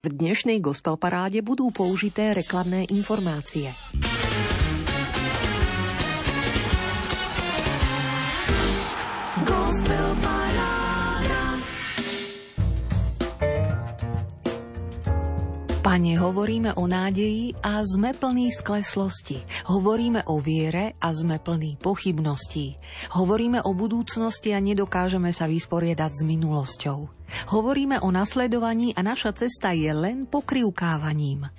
V dnešnej gospel paráde budú použité reklamné informácie. Pane, hovoríme o nádeji a sme plní skleslosti. Hovoríme o viere a sme plní pochybností. Hovoríme o budúcnosti a nedokážeme sa vysporiadať s minulosťou. Hovoríme o nasledovaní a naša cesta je len pokrivkávaním.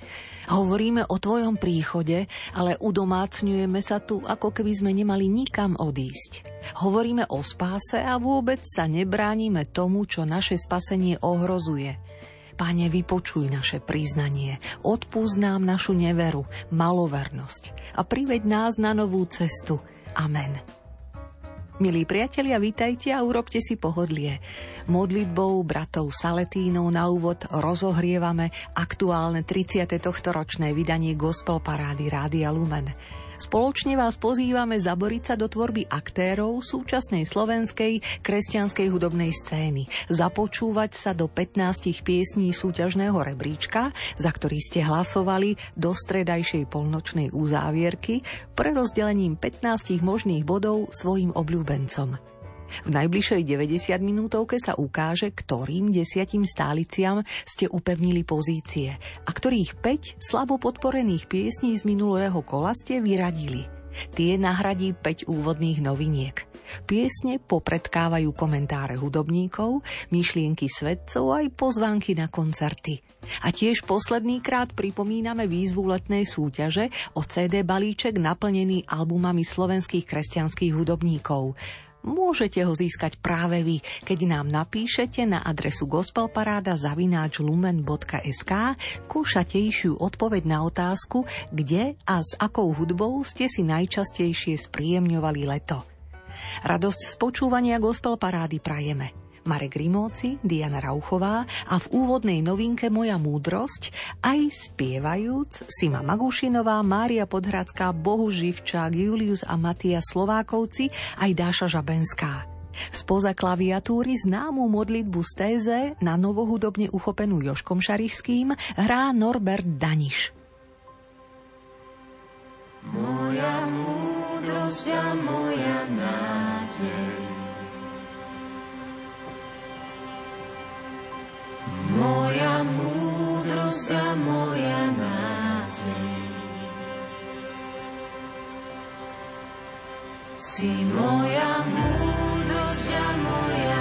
Hovoríme o tvojom príchode, ale udomácňujeme sa tu, ako keby sme nemali nikam odísť. Hovoríme o spáse a vôbec sa nebránime tomu, čo naše spasenie ohrozuje – Pane, vypočuj naše priznanie, odpúsť nám našu neveru, malovernosť a priveď nás na novú cestu. Amen. Milí priatelia, vítajte a urobte si pohodlie. Modlitbou bratov Saletínov na úvod rozohrievame aktuálne 30. tohto ročné vydanie Gospel Parády Rádia Lumen. Spoločne vás pozývame zaboriť sa do tvorby aktérov súčasnej slovenskej kresťanskej hudobnej scény, započúvať sa do 15 piesní súťažného rebríčka, za ktorý ste hlasovali do stredajšej polnočnej uzávierky, pre rozdelením 15 možných bodov svojim obľúbencom. V najbližšej 90 minútovke sa ukáže, ktorým desiatim stáliciam ste upevnili pozície a ktorých 5 slabo podporených piesní z minulého kola ste vyradili. Tie nahradí 5 úvodných noviniek. Piesne popredkávajú komentáre hudobníkov, myšlienky svedcov aj pozvánky na koncerty. A tiež posledný krát pripomíname výzvu letnej súťaže o CD balíček naplnený albumami slovenských kresťanských hudobníkov. Môžete ho získať práve vy, keď nám napíšete na adresu gospelparáda.lumen.sk kúšatejšiu odpoveď na otázku, kde a s akou hudbou ste si najčastejšie spríjemňovali leto. Radosť z počúvania gospel parády prajeme. Marek Rimóci, Diana Rauchová a v úvodnej novinke Moja múdrosť aj spievajúc Sima Magušinová, Mária Podhradská, Bohu Živčák, Julius a Matia Slovákovci aj Dáša Žabenská. Spoza klaviatúry známu modlitbu z téze na novohudobne uchopenú Joškom Šarišským hrá Norbert Daniš. Moja múdrosť a moja nádej moja múdrosť a moja nádej. Si moja múdrosť a moja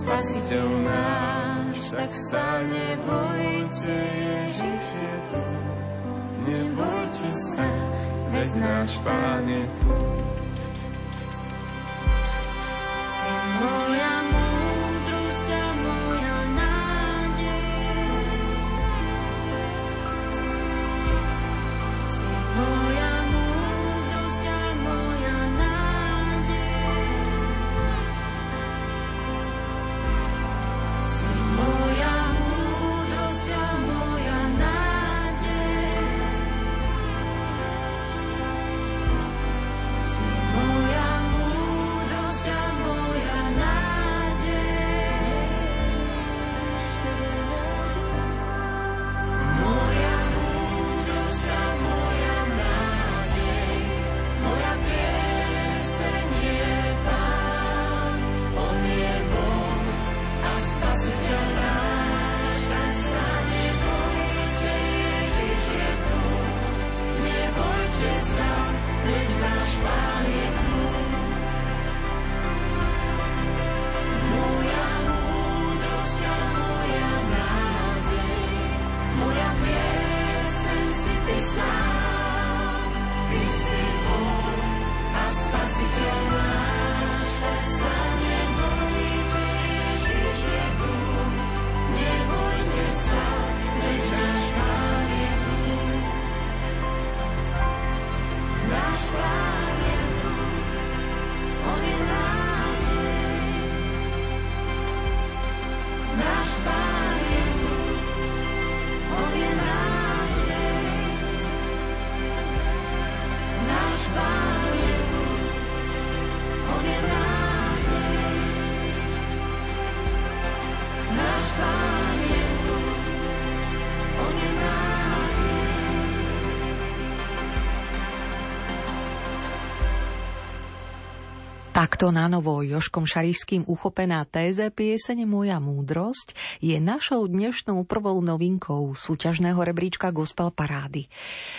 spasiteľ náš, tak sa nebojte, Ježiš je tu. Nebojte sa, veď náš Pán je tu. Si moja Takto na novo Joškom Šarišským uchopená téze piesene Moja múdrosť je našou dnešnou prvou novinkou súťažného rebríčka Gospel Parády.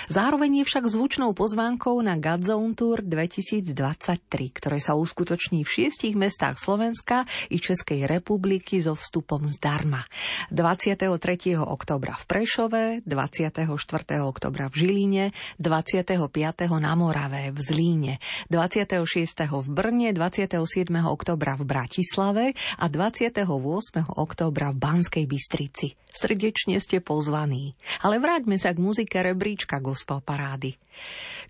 Zároveň je však zvučnou pozvánkou na Godzone Tour 2023, ktoré sa uskutoční v šiestich mestách Slovenska i Českej republiky so vstupom zdarma. 23. oktobra v Prešove, 24. oktobra v Žiline, 25. na Morave, v Zlíne, 26. v Brne, 27. oktobra v Bratislave a 28. oktobra v Banskej Bystrici. Srdečne ste pozvaní. Ale vráťme sa k muzike rebríčka Gospel Parády.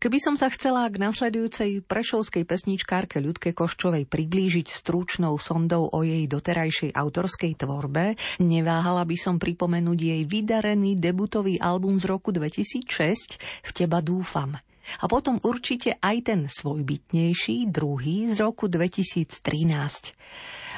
Keby som sa chcela k nasledujúcej prešovskej pesničkárke Ľudke Koščovej priblížiť stručnou sondou o jej doterajšej autorskej tvorbe, neváhala by som pripomenúť jej vydarený debutový album z roku 2006 V teba dúfam – a potom určite aj ten svojbytnejší, druhý z roku 2013.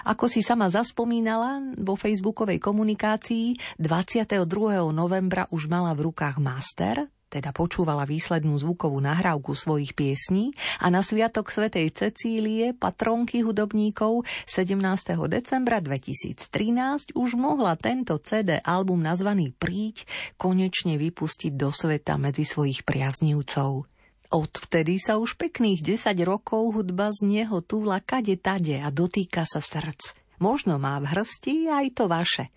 Ako si sama zaspomínala vo facebookovej komunikácii, 22. novembra už mala v rukách master, teda počúvala výslednú zvukovú nahrávku svojich piesní a na Sviatok Svetej Cecílie, patronky hudobníkov 17. decembra 2013 už mohla tento CD album nazvaný Príď konečne vypustiť do sveta medzi svojich priaznívcov. Odvtedy sa už pekných 10 rokov hudba z neho túla kade tade a dotýka sa srdc. Možno má v hrsti aj to vaše.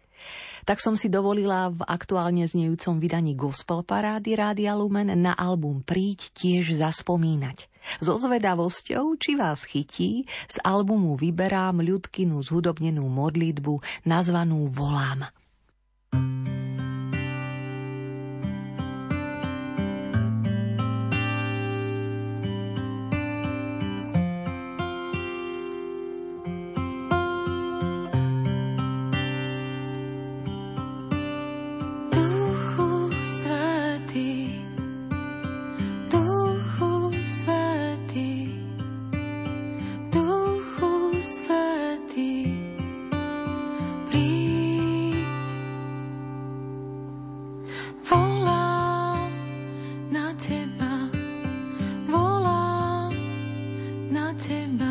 Tak som si dovolila v aktuálne znejúcom vydaní Gospel Parády Rádia Lumen na album Príď tiež zaspomínať. So zvedavosťou, či vás chytí, z albumu vyberám ľudkinu zhudobnenú modlitbu nazvanú Volám. thank 같은 밤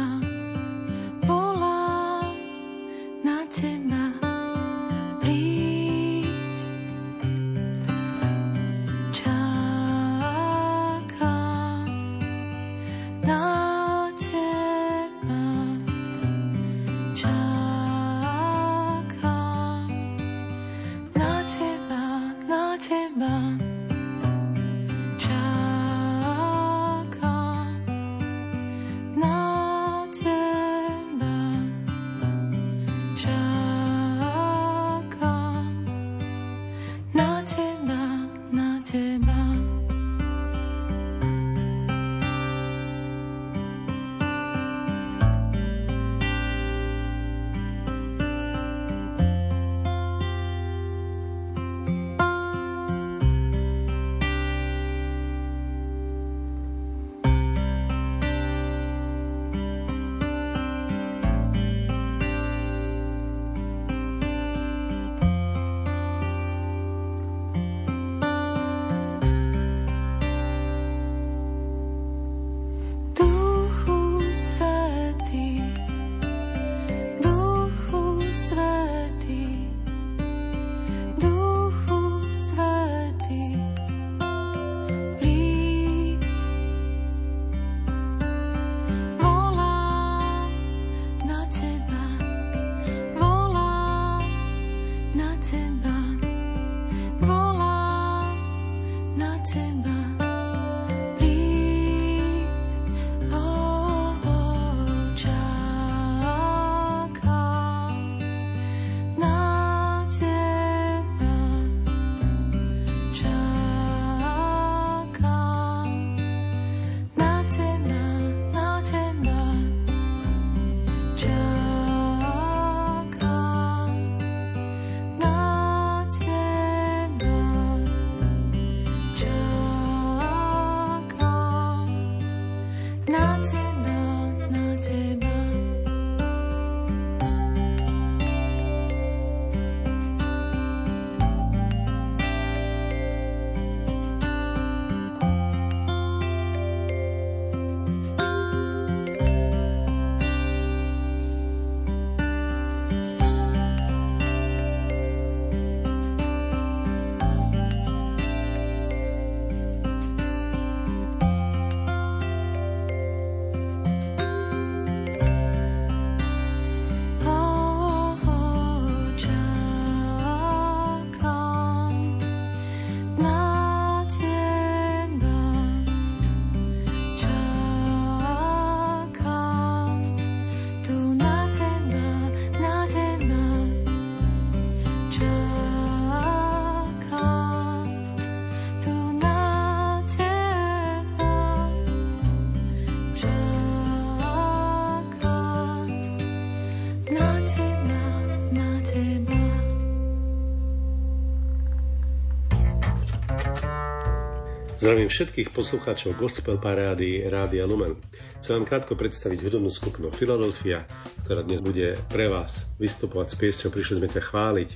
Zdravím všetkých poslucháčov Gospel Parády Rádia Lumen. Chcem vám krátko predstaviť hudobnú skupinu Philadelphia, ktorá dnes bude pre vás vystupovať s piesťou Prišli sme ťa chváliť.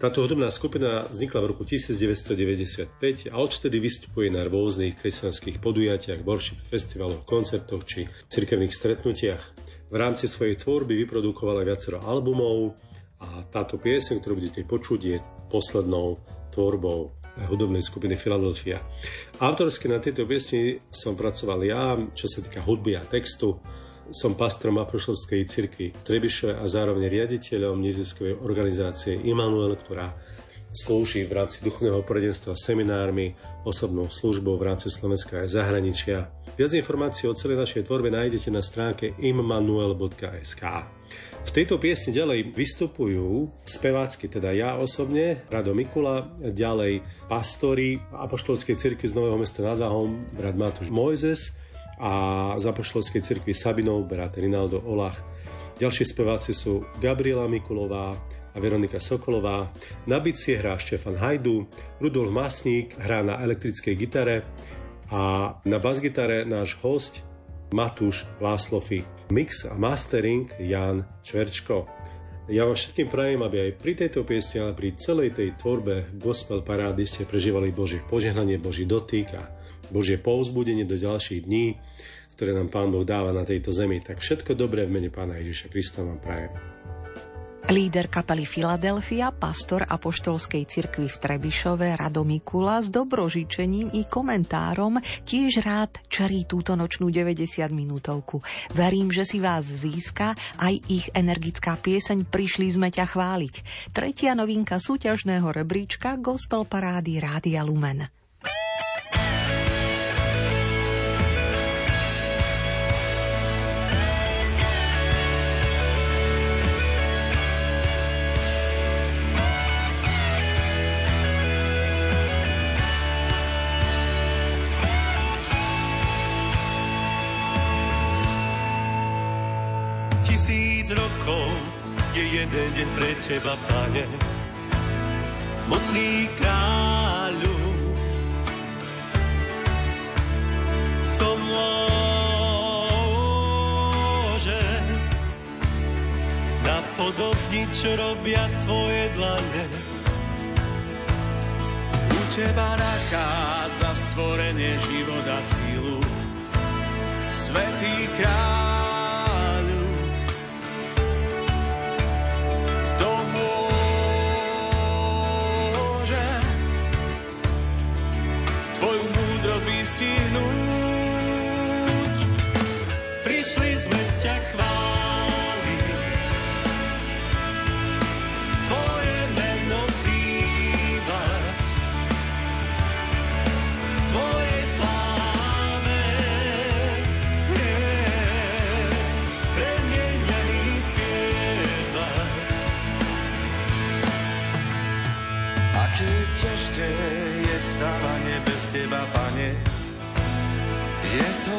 Táto hudobná skupina vznikla v roku 1995 a odvtedy vystupuje na rôznych kresťanských podujatiach, worship festivaloch, koncertoch či cirkevných stretnutiach. V rámci svojej tvorby vyprodukovala viacero albumov a táto piesň, ktorú budete počuť, je poslednou tvorbou hudobnej skupiny Philadelphia. Autorsky na tejto piesni som pracoval ja, čo sa týka hudby a textu. Som pastrom Apoštolskej cirkvi Trebišove a zároveň riaditeľom neziskovej organizácie Immanuel, ktorá slúži v rámci duchovného poradenstva seminármi, osobnou službou v rámci Slovenska aj zahraničia. Viac informácií o celej našej tvorbe nájdete na stránke immanuel.sk. V tejto piesni ďalej vystupujú spevácky, teda ja osobne, Rado Mikula, ďalej pastori Apoštolskej cirkvi z Nového mesta nad Váhom, brat Matúš Mojzes a z Apoštolskej cirkvi Sabinov, brat Rinaldo Olach. Ďalší speváci sú Gabriela Mikulová, a Veronika Sokolová. Na bicie hrá Štefan Hajdu, Rudolf Masník hrá na elektrickej gitare a na basgitare náš host Matúš Láslofi. Mix a mastering Jan Čverčko. Ja vám všetkým prajem, aby aj pri tejto piesni, ale pri celej tej tvorbe gospel parády ste prežívali Božie požehnanie, Boží dotyk a Božie povzbudenie do ďalších dní, ktoré nám Pán Boh dáva na tejto zemi. Tak všetko dobré v mene Pána Ježiša Krista vám prajem. Líder kapely Filadelfia, pastor apoštolskej cirkvi v Trebišove Rado Mikula s dobrožičením i komentárom tiež rád čarí túto nočnú 90 minútovku. Verím, že si vás získa aj ich energická pieseň Prišli sme ťa chváliť. Tretia novinka súťažného rebríčka Gospel Parády Rádia Lumen. Jeden deň pre teba, pane, mocný kráľu. Kto môže napodobniť, čo robia tvoje dlane? U teba nachádza stvorenie života sílu. Svetý kráľ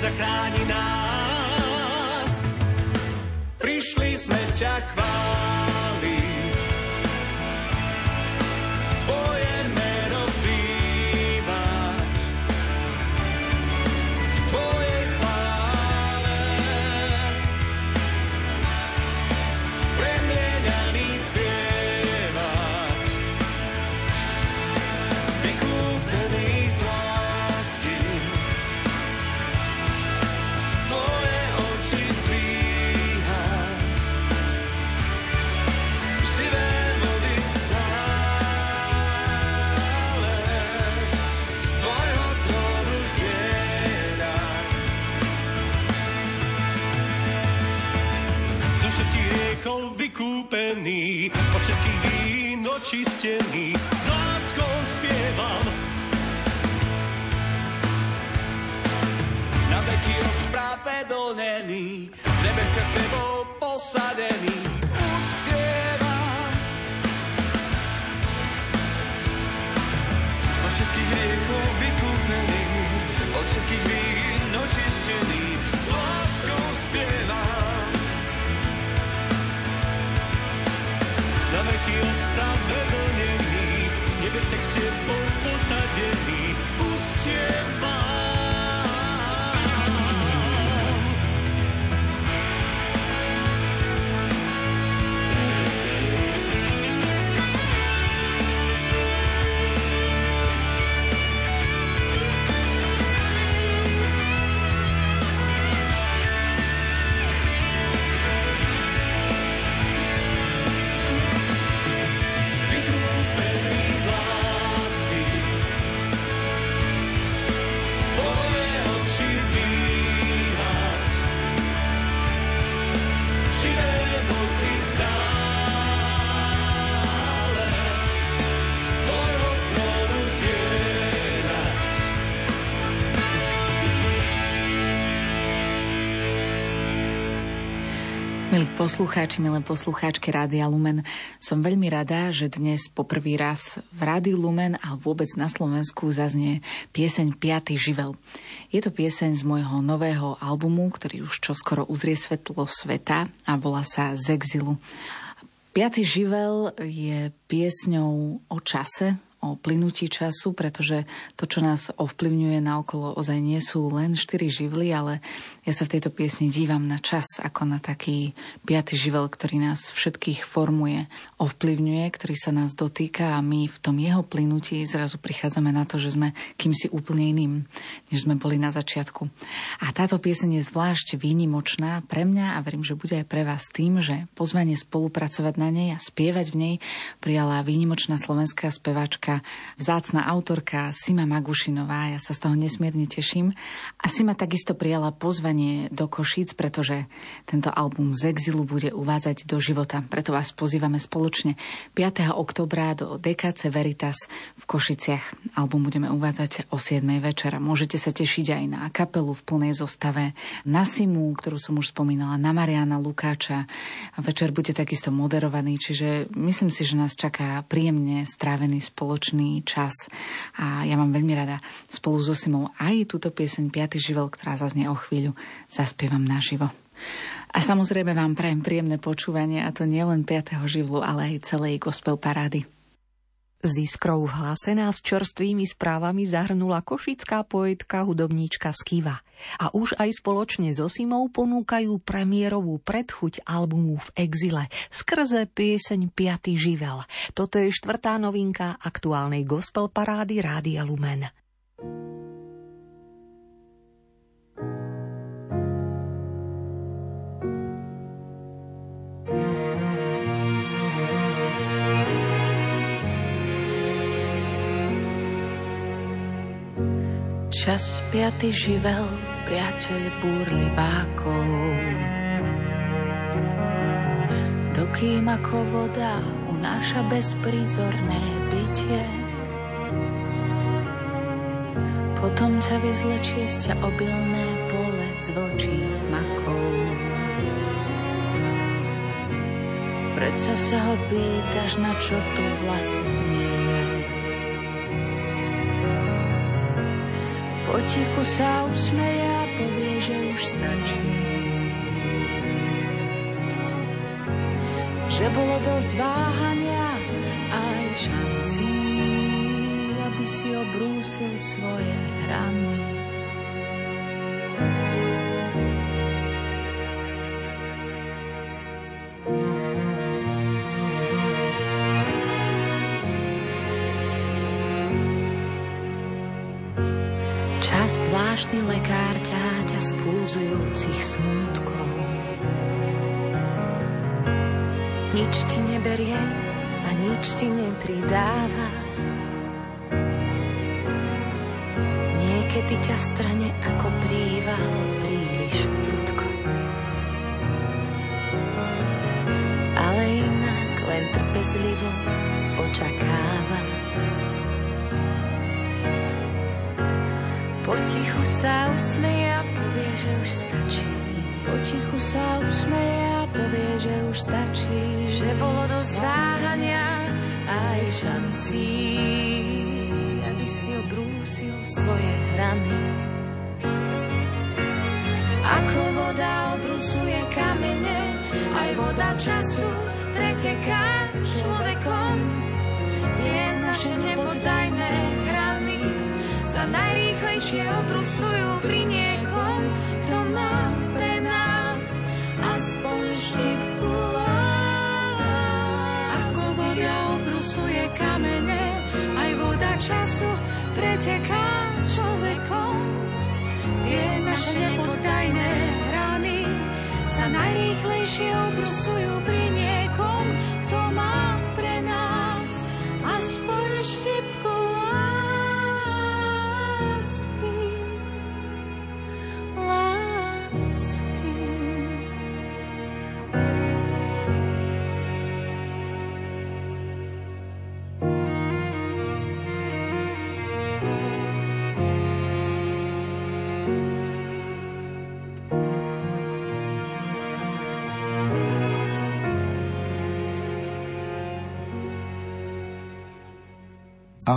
zachrání nás. Vykúpený, od všetkých vín očistený, s láskou spievam. Na veky ospravedlnený, v nebesiach s tebou posadený, poslucháči, milé poslucháčky Rádia Lumen, som veľmi rada, že dnes poprvý raz v Rádiu Lumen a vôbec na Slovensku zaznie pieseň 5. živel. Je to pieseň z môjho nového albumu, ktorý už čoskoro uzrie svetlo sveta a volá sa Z exilu. 5. živel je piesňou o čase, o plynutí času, pretože to, čo nás ovplyvňuje naokolo, ozaj nie sú len štyri živly, ale ja sa v tejto piesni dívam na čas ako na taký piaty živel, ktorý nás všetkých formuje, ovplyvňuje, ktorý sa nás dotýka a my v tom jeho plynutí zrazu prichádzame na to, že sme kýmsi úplne iným, než sme boli na začiatku. A táto pieseň je zvlášť výnimočná pre mňa a verím, že bude aj pre vás tým, že pozvanie spolupracovať na nej a spievať v nej prijala výnimočná slovenská speváčka, vzácna autorka Sima Magušinová. Ja sa z toho nesmierne teším. A Sima takisto prijala pozvanie do Košíc, pretože tento album z exilu bude uvádzať do života. Preto vás pozývame spoločne 5. oktobra do DKC Veritas v Košiciach. Album budeme uvádzať o 7. večera. Môžete sa tešiť aj na kapelu v plnej zostave, na Simu, ktorú som už spomínala, na Mariana Lukáča. Večer bude takisto moderovaný, čiže myslím si, že nás čaká príjemne strávený spoločný čas. A ja mám veľmi rada spolu so Simou aj túto pieseň 5. živel, ktorá zaznie o chvíľu, zaspievam naživo. A samozrejme vám prajem príjemné počúvanie a to nielen 5. živlu, ale aj celej gospel parády. Z iskrou v hlase nás čerstvými správami zahrnula košická poetka hudobníčka Skiva. A už aj spoločne so Simou ponúkajú premiérovú predchuť albumu v exile skrze pieseň 5. živel. Toto je štvrtá novinka aktuálnej gospel parády Rádia Lumen. Čas piaty živel, priateľ búrlivákov. Dokým ako voda unáša bezprízorné bytie. Potom ťa vyzlečie z ťa obilné pole z vlčích makou. Predsa sa ho pýtaš, na čo tu vlastne Potichu sa usmeje a povie, že už stačí. Že bolo dosť váhania a aj šancí, aby si obrúsil svoje hrany. Zvláštny lekár ťaťa z pulzujúcich smútkov. Nič ti neberie a nič ti nepridáva. Niekedy ťa strane ako príval príliš prudko. trpezlivo očakáva. Potichu sa usmeje a povie, že už stačí. Potichu sa usmeje a povie, že už stačí. Že bolo dosť váhania a aj šancí, aby si obrúsil svoje hrany. Ako voda obrusuje kamene, aj voda času preteká človekom. Tie naše nepoddajné hrany sa najrýchlejšie obrusujú pri niekom, kto má pre nás aspoň štipku Ako voda obrusuje kamene, aj voda času preteká človekom. Tie naše nepoddajné hrany sa najrýchlejšie obrusujú pri niekom,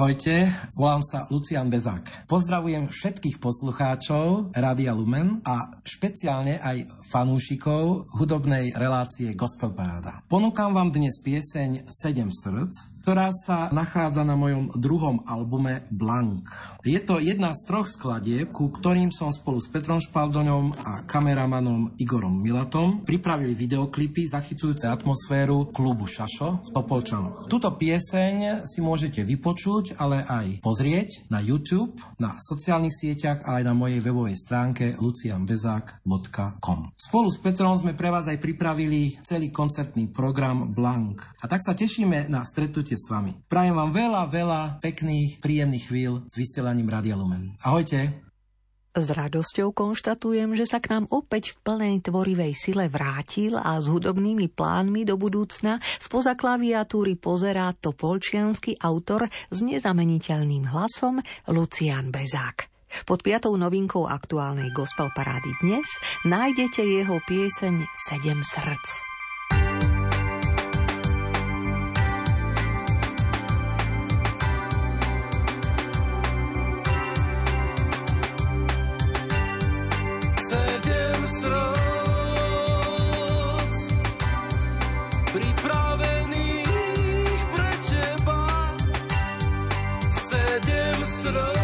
Ahojte, volám sa Lucian Bezák. Pozdravujem všetkých poslucháčov Rádia Lumen a špeciálne aj fanúšikov hudobnej relácie Gospel Paráda. Ponúkam vám dnes pieseň 7 srdc, ktorá sa nachádza na mojom druhom albume Blank. Je to jedna z troch skladieb, ku ktorým som spolu s Petrom Špaldoňom a kameramanom Igorom Milatom pripravili videoklipy zachycujúce atmosféru klubu Šašo v Topolčanoch. Tuto pieseň si môžete vypočuť, ale aj pozrieť na YouTube, na sociálnych sieťach a aj na mojej webovej stránke lucianbezák.com. Spolu s Petrom sme pre vás aj pripravili celý koncertný program Blank. A tak sa tešíme na stretnutie s vami. Prajem vám veľa, veľa pekných, príjemných chvíľ s vysielaním Radia Lumen. Ahojte. S radosťou konštatujem, že sa k nám opäť v plnej tvorivej sile vrátil a s hudobnými plánmi do budúcna spoza klaviatúry pozerá topolčianský autor s nezameniteľným hlasom Lucian Bezák. Pod piatou novinkou aktuálnej gospel parády dnes nájdete jeho pieseň Sedem srdc. Sedem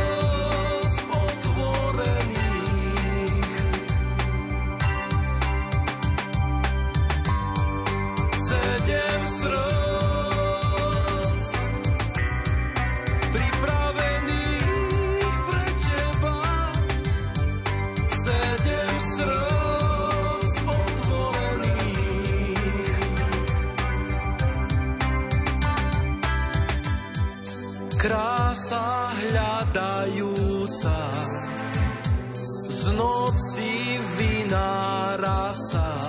Krása hľadajúca z noci vynára sa.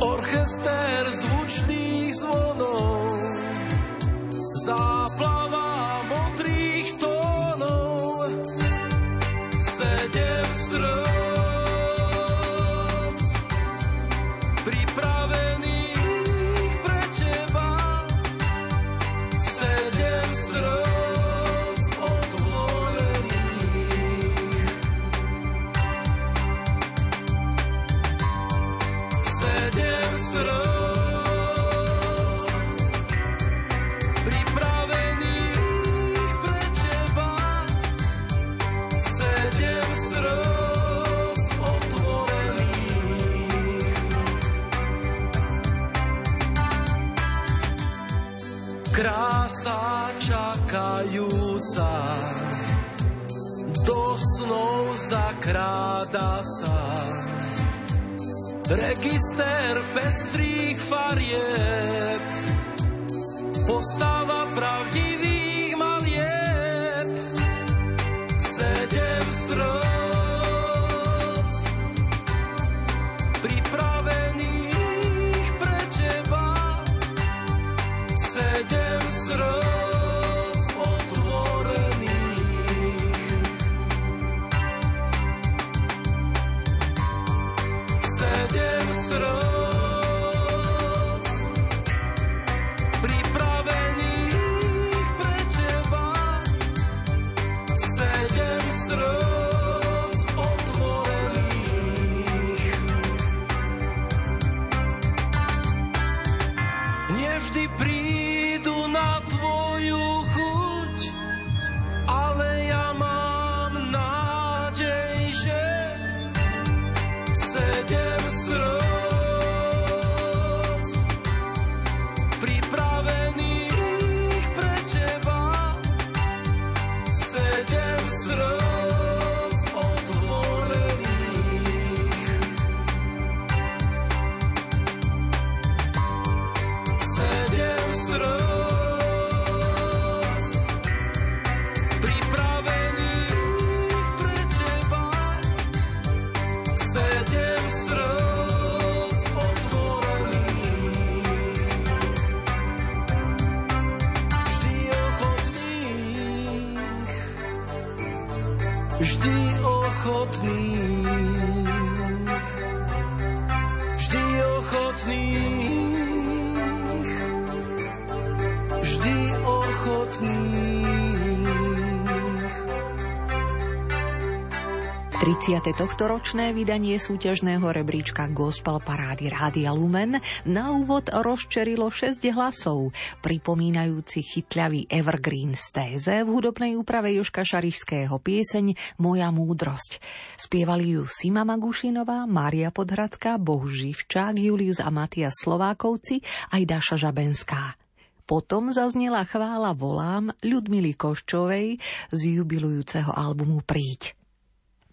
Orchester zvučných zvonov záplava modrých tónov sedem srdc zakráda sa. Register pestrých farieb postava pravdivých vždy ochotných, vždy ochotných, vždy ochotných. 30. tohtoročné vydanie súťažného rebríčka Gospel Parády Rádia Lumen na úvod rozčerilo 6 hlasov, pripomínajúci chytľavý Evergreen stéze v hudobnej úprave Joška Šarišského pieseň Moja múdrosť. Spievali ju Sima Magušinová, Mária Podhradská, Boh Živčák, Julius a Matias Slovákovci aj Daša Žabenská. Potom zaznela chvála volám Ľudmily Koščovej z jubilujúceho albumu Príď.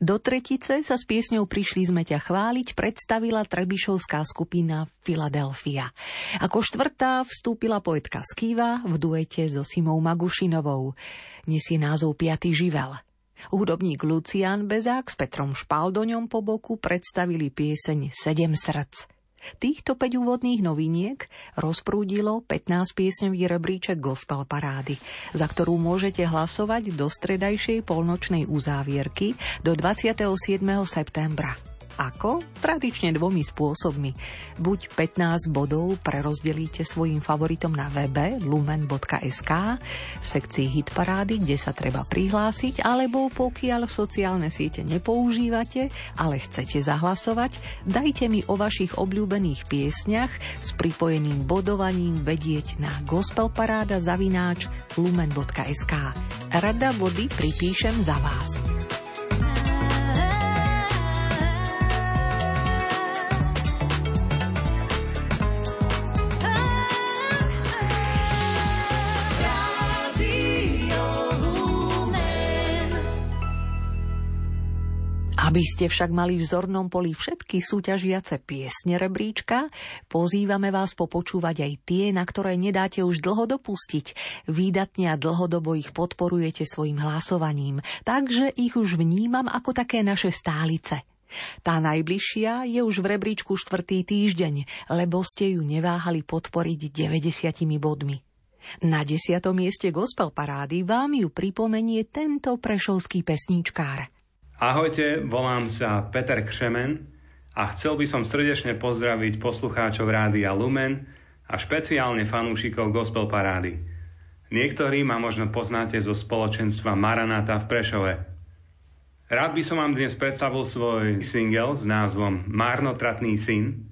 Do tretice sa s piesňou Prišli sme ťa chváliť predstavila trebišovská skupina Philadelphia. Ako štvrtá vstúpila poetka Skýva v duete so Simou Magušinovou. Nesie názov Piatý živel. Hudobník Lucián Bezák s Petrom Špaldoňom po boku predstavili pieseň Sedem srdc. Týchto 5 úvodných noviniek rozprúdilo 15 piesňový rebríček Gospel Parády, za ktorú môžete hlasovať do stredajšej polnočnej uzávierky do 27. septembra. Ako? Tradične dvomi spôsobmi. Buď 15 bodov prerozdelíte svojim favoritom na webe lumen.sk v sekcii Hitparády, kde sa treba prihlásiť, alebo pokiaľ sociálne siete nepoužívate, ale chcete zahlasovať, dajte mi o vašich obľúbených piesňach s pripojeným bodovaním vedieť na gospelparáda zavináč lumen.sk. Rada body pripíšem za vás. Aby ste však mali v zornom poli všetky súťažiace piesne rebríčka, pozývame vás popočúvať aj tie, na ktoré nedáte už dlho dopustiť. Výdatne a dlhodobo ich podporujete svojim hlasovaním, takže ich už vnímam ako také naše stálice. Tá najbližšia je už v rebríčku štvrtý týždeň, lebo ste ju neváhali podporiť 90 bodmi. Na desiatom mieste gospel parády vám ju pripomenie tento prešovský pesníčkár. Ahojte, volám sa Peter Křemen a chcel by som srdečne pozdraviť poslucháčov Rádia Lumen a špeciálne fanúšikov Gospel Parády. Niektorí ma možno poznáte zo spoločenstva Maranata v Prešove. Rád by som vám dnes predstavil svoj single s názvom Márnotratný syn.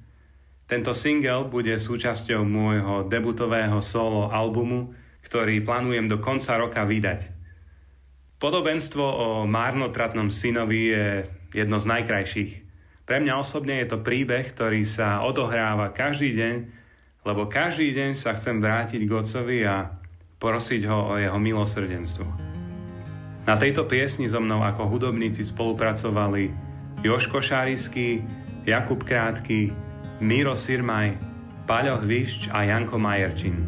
Tento single bude súčasťou môjho debutového solo albumu, ktorý plánujem do konca roka vydať. Podobenstvo o márnotratnom synovi je jedno z najkrajších. Pre mňa osobne je to príbeh, ktorý sa odohráva každý deň, lebo každý deň sa chcem vrátiť k otcovi a prosiť ho o jeho milosrdenstvo. Na tejto piesni so mnou ako hudobníci spolupracovali Joško Šárisky, Jakub Krátky, Miro Sirmaj, Paľo Hvišč a Janko Majerčin.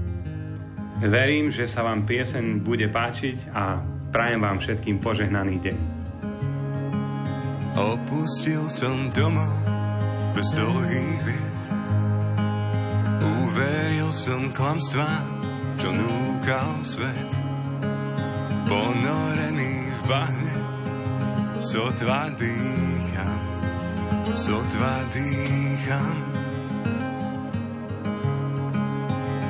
Verím, že sa vám pieseň bude páčiť a Prajem vám všetkým požehnaný deň. Opustil som domov bez dlhých vied. Uveril som klamstvám čo núkal svet. Ponorený v bahne, sotva dýcham, sotva dýcham.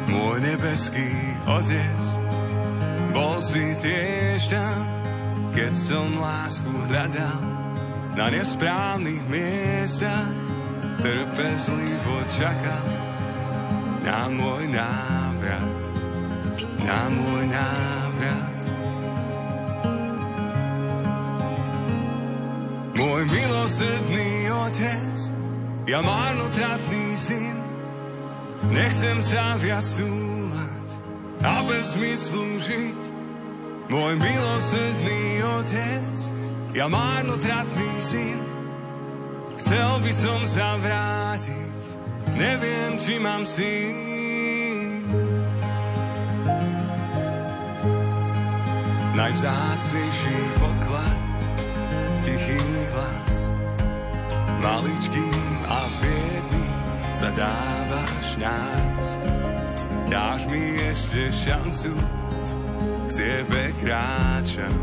Môj nebeský otec, bol si tiež tam, keď som lásku hľadal. Na nesprávnych miestach, trpezlivo čakal. Na môj návrat, na môj návrat. Môj milosrdný otec, ja marnotratný syn, nechcem sa viac túlať a bez zmyslu žiť. Môj milosrdný otec, ja marnotratný syn, chcel by som sa vrátiť, neviem, či mám síl. Najvzácnejší poklad, tichý hlas, maličkým a biedným sa dávaš nás. Dáš mi ešte šancu, k tebe kráčam,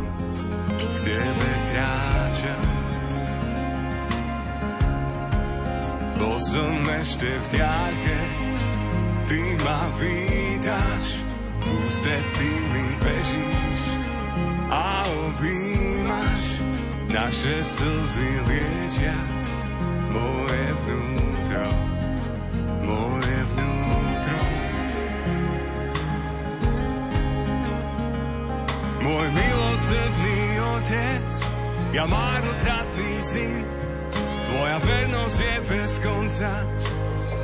k tebe kráčam. Bol som ešte v diaľke, ty ma vítaš, ústretý mi bežíš a objímaš, naše slzy liečia moje vnútro, milosrdný otec, ja marnotratný syn, tvoja vernosť je bez konca,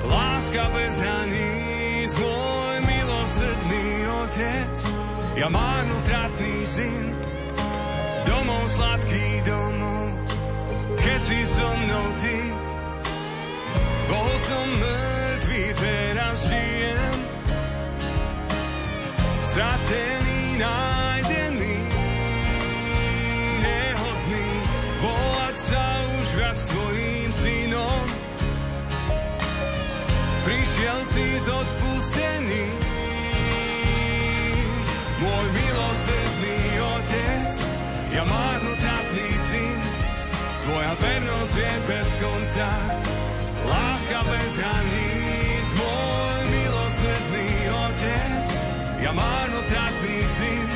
láska bez hraníc, môj milosrdný otec, ja marnotratný syn, domov sladký domov, keď si so mnou ty. Bol som mŕtvý, teraz žijem, stratený, nájdený, Prišiel si z odpustený, môj milosrdný otec, ja marnotratný syn, tvoja vernosť je bez konca, láska bez hraníc, môj milosrdný otec, ja marnotratný syn,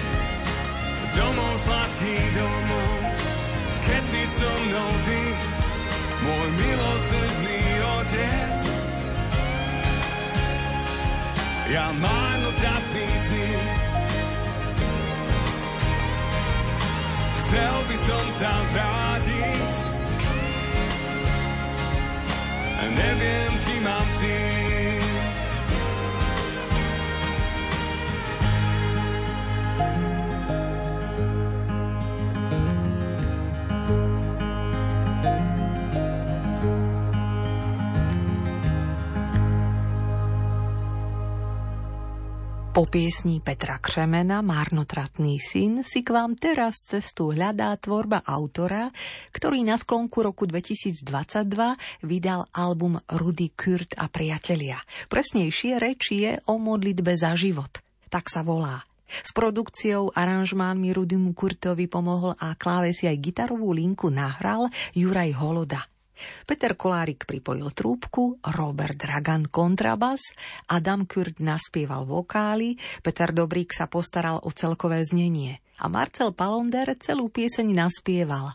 domov sladký domov, keď si so mnou ty, môj milosrdný otec. Ja marnotratný syn, chcel by som sa vrátiť, neviem, či mám síl. Po piesni Petra Křemena Márnotratný syn si k vám teraz cestu hľadá tvorba autora, ktorý na sklonku roku 2022 vydal album Rudy Kurt a priatelia. Presnejšie reči je o modlitbe za život. Tak sa volá. S produkciou, aranžmánmi Rudymu Kurtovi pomohol a klávesi aj gitarovú linku nahral Juraj Holoda. Peter Kolárik pripojil trúbku, Robert Dragan kontrabas, Adam Kurt naspieval vokály, Peter Dobrík sa postaral o celkové znenie a Marcel Palonder celú pieseň naspieval.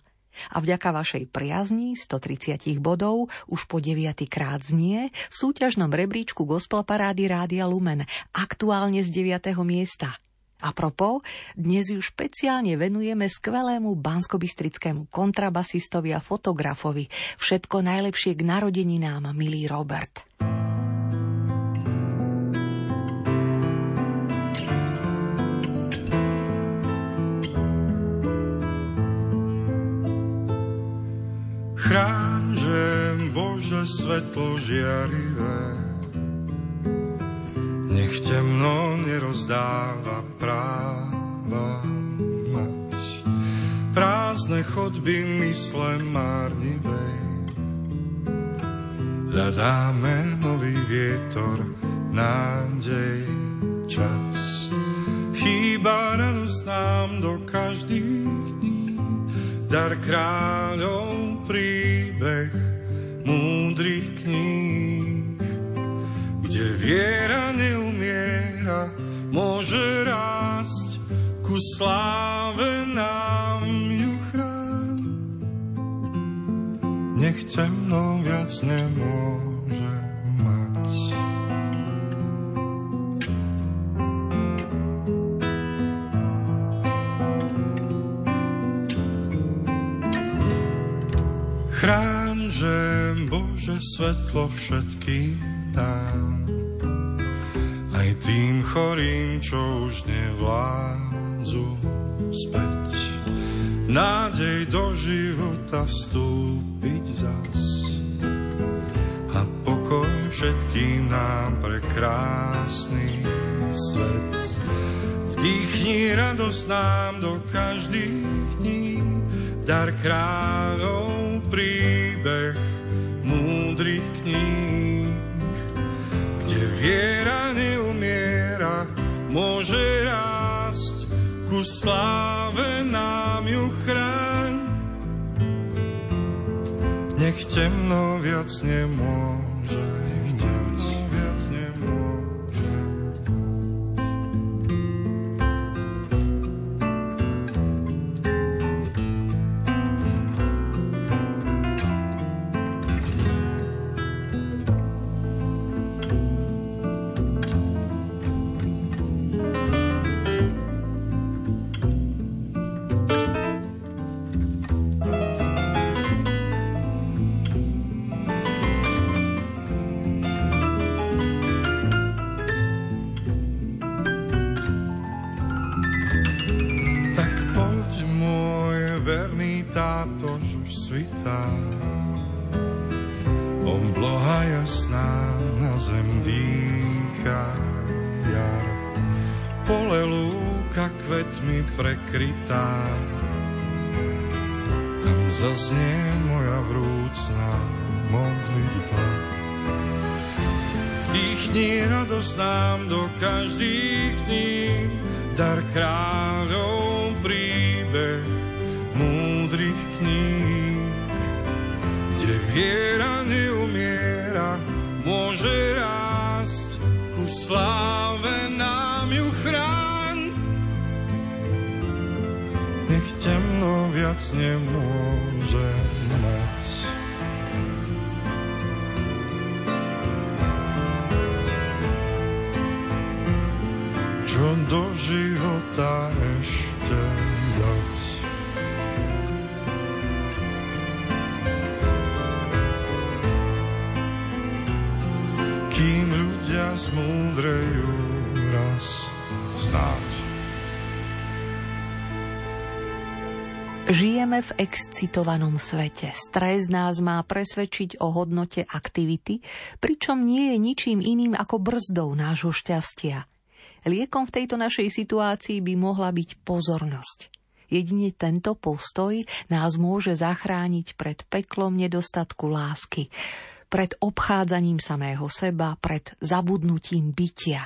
A vďaka vašej priazni 130 bodov už po 9. krát znie v súťažnom rebríčku Gospel Parády Rádia Lumen, aktuálne z 9. miesta – a propo, dnes ju špeciálne venujeme skvelému banskobistrickému kontrabasistovi a fotografovi. Všetko najlepšie k narodeninám, milý Robert. Chrán, že Bože svetlo žiarivé, nech temno nerozdáva práva mať. Prázdne chodby mysle márnivej. Hľadáme nový vietor, nádej, čas. chýba radosť nám do každých dní, dar kráľov príbeh múdrych kníh, kde viera sláve nám ju chrán. Nech temno viac nemôže mať. Chráň, že Bože svetlo všetkým dám, aj tým chorým, čo už nevládzu späť. Nádej do života vstúpiť zas a pokoj všetkým nám pre krásny svet. Vdýchni radosť nám do každých dní, dar kráľov príbeh múdrych kníh, kde viera neumiera, môže rásť, ku sláve nám ju chráň. Nech temno viac nemôže, prekrytá. Tam zaznie moja vrúcna modlitba. Vdýchni radosť nám do každých dní, dar kráľov príbeh múdrych kníh, kde viera neumiera, môže rásť, ku sláve viac nemôže mať. čo do života Žijeme v excitovanom svete. Stres nás má presvedčiť o hodnote aktivity, pričom nie je ničím iným ako brzdou nášho šťastia. Liekom v tejto našej situácii by mohla byť pozornosť. Jedine tento postoj nás môže zachrániť pred peklom nedostatku lásky, pred obchádzaním samého seba, pred zabudnutím bytia.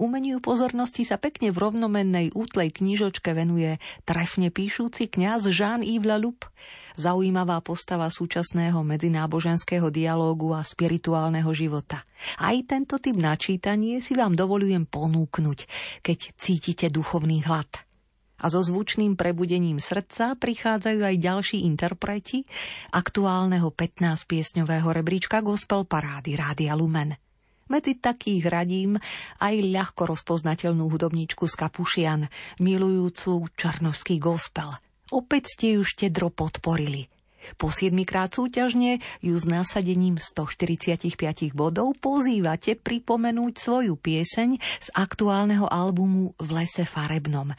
Umeniu pozornosti sa pekne v rovnomennej útlej knižočke venuje trefne píšúci kňaz Jean-Yves Laloup, zaujímavá postava súčasného medzináboženského dialógu a spirituálneho života. Aj tento typ načítanie si vám dovolujem ponúknuť, keď cítite duchovný hlad. A so zvučným prebudením srdca prichádzajú aj ďalší interpreti aktuálneho 15-piesňového rebríčka Gospel Parády Rádia Lumen. Medzi takých radím aj ľahko rozpoznateľnú hudobníčku z Kapušian, milujúcu čarnovský gospel. Opäť ste ju štedro podporili. Po siedmikrát súťažne ju s násadením 145 bodov pozývate pripomenúť svoju pieseň z aktuálneho albumu V lese farebnom.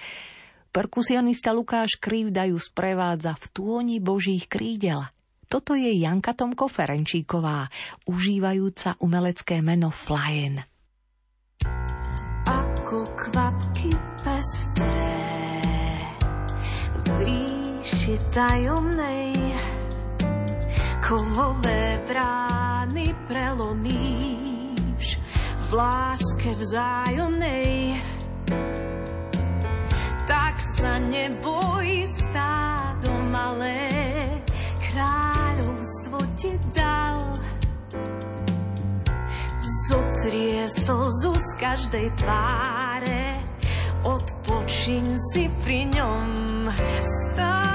Perkusionista Lukáš Krivda ju sprevádza v túni božích krídel – toto je Janka Tomko Ferenčíková, užívajúca umelecké meno Flyen. Ako kvapky pestré v ríši tajomnej kovové brány prelomíš v láske vzájomnej sa neboj stádo malé, kráľovstvo ti dal. Zotrie slzu z každej tváre, odpočiň si pri ňom stále.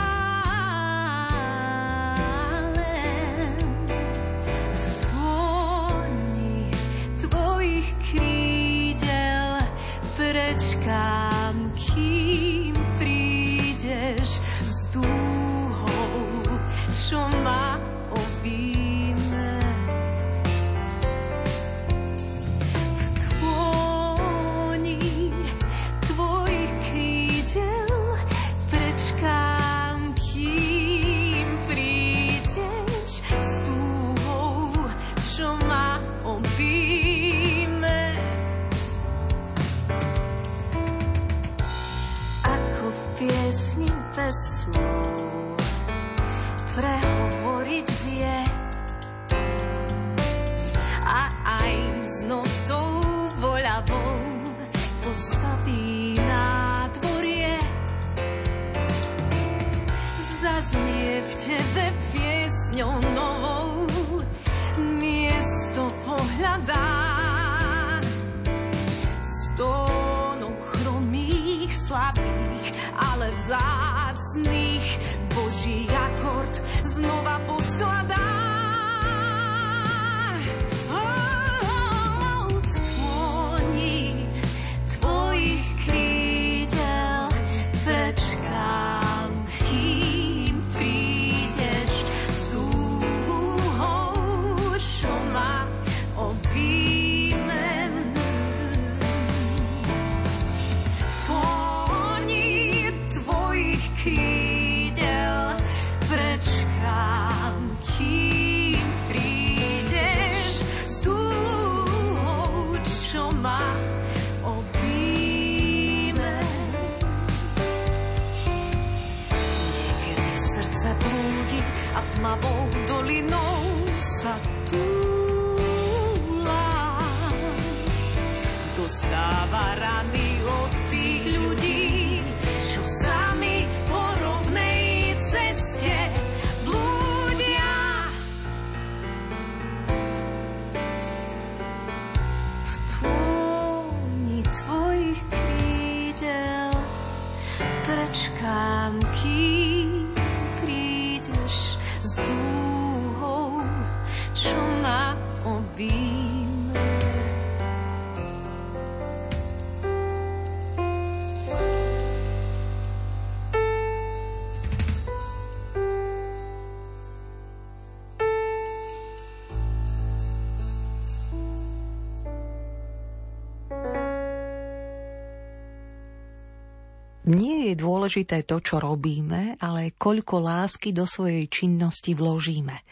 Nie je dôležité to, čo robíme, ale koľko lásky do svojej činnosti vložíme.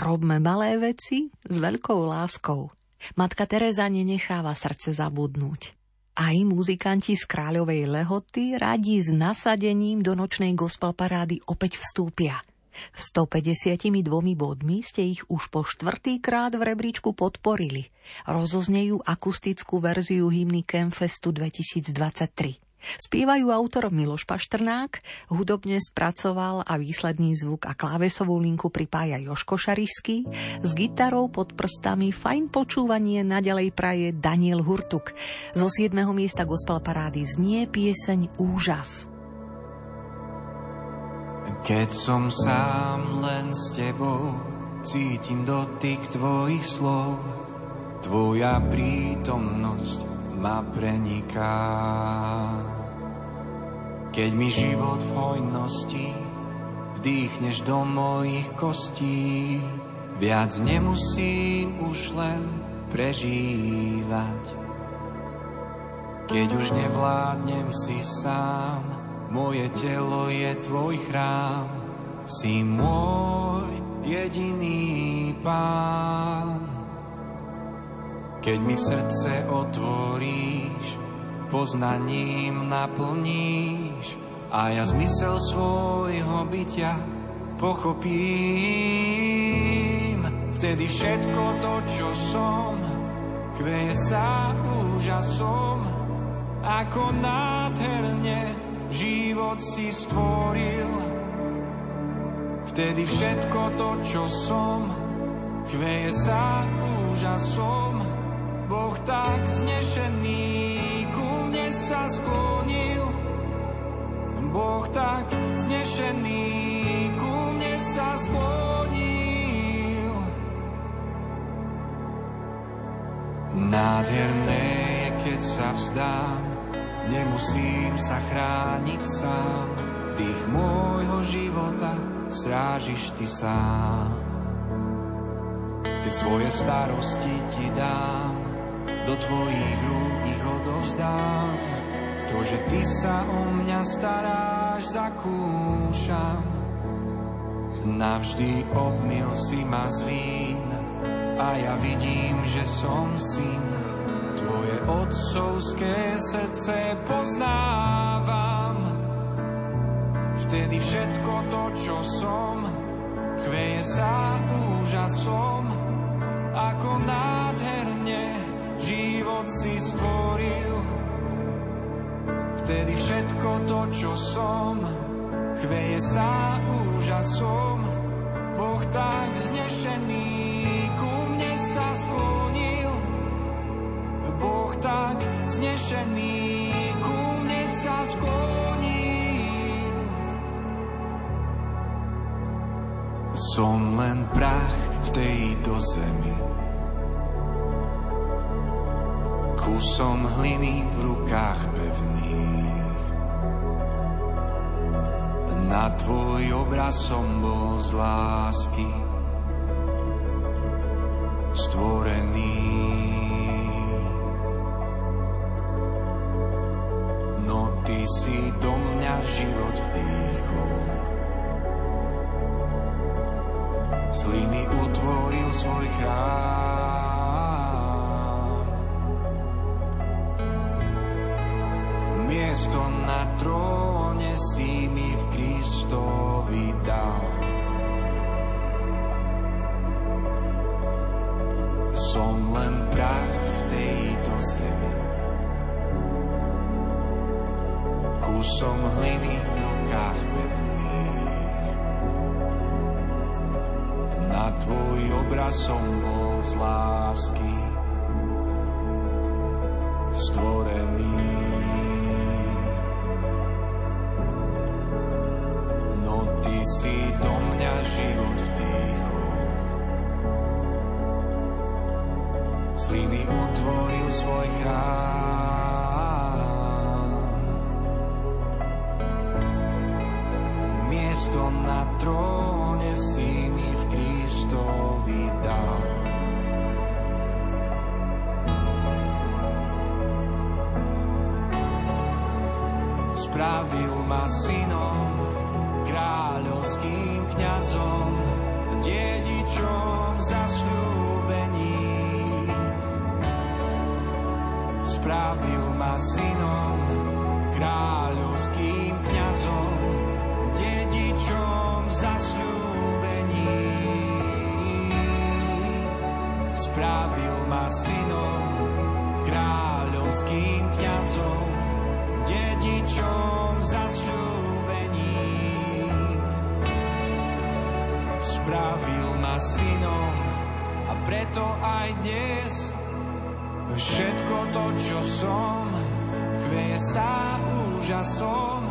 Robme malé veci s veľkou láskou. Matka Teresa nenecháva srdce zabudnúť. Aj muzikanti z Kráľovej Lehoty radí s nasadením do nočnej gospel parády opäť vstúpia. 152 bodmi ste ich už po štvrtýkrát v rebríčku podporili. Rozoznejú akustickú verziu hymny Campfestu 2023. Spievajú autor Miloš Paštrnák, hudobne spracoval a výsledný zvuk a klávesovú linku pripája Joško Šarišský, s gitarou pod prstami fajn počúvanie naďalej praje Daniel Hurtuk. Zo 7. miesta gospel parády znie pieseň Úžas. Keď som sám len s tebou, cítim dotyk tvojich slov, tvoja prítomnosť ma preniká. Keď mi život v hojnosti vdýchneš do mojich kostí, viac nemusím už len prežívať. Keď už nevládnem si sám, moje telo je tvoj chrám, si môj jediný pán. Keď mi srdce otvoríš, poznaním naplníš a ja zmysel svojho bytia pochopím. Vtedy všetko to, čo som, kveje sa úžasom, ako nádherne život si stvoril. Vtedy všetko to, čo som, chveje sa úžasom. Boh tak znešený ku mne sa sklonil. Boh tak znešený ku mne sa sklonil. Nádherné je, keď sa vzdám, nemusím sa chrániť sám. Tých môjho života strážiš ty sám. Keď svoje starosti ti dám, do tvojich rúk ich odovzdám. To, že ty sa o mňa staráš, zakúšam. Navždy obmil si ma z vín a ja vidím, že som syn. Tvoje otcovské srdce poznávam. Vtedy všetko to, čo som, chveje sa úžasom, ako nádherne život si stvoril. Vtedy všetko to, čo som, chveje sa úžasom. Boh tak znešený ku mne sa sklonil. Boh tak znešený ku mne sa sklonil. Som len prach v tejto zemi. Kusom hliny v rukách pevných. Na tvoj obraz som bol z lásky stvorený. No ty si do mňa život vdýchol. Z hliny utvoril svoj chrám. Na tróne si mi v Kristovi dal. Spravil ma synom a preto aj dnes všetko to, čo som, sa úžasom,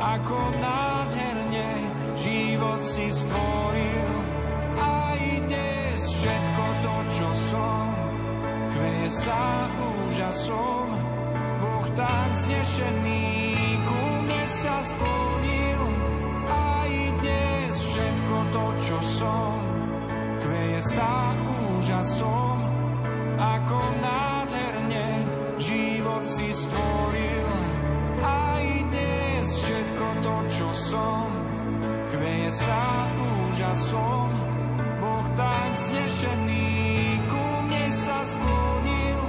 ako nádherne život si stvoril. Aj dnes všetko to, čo som, sa úžasom, Boh tak znešený ku mne sa sklonil. Čo som, chveje sa úžasom, ako nádherne život si stvoril. Aj dnes všetko to, čo som, chveje sa úžasom, Boh tak znešený ku mne sa sklonil.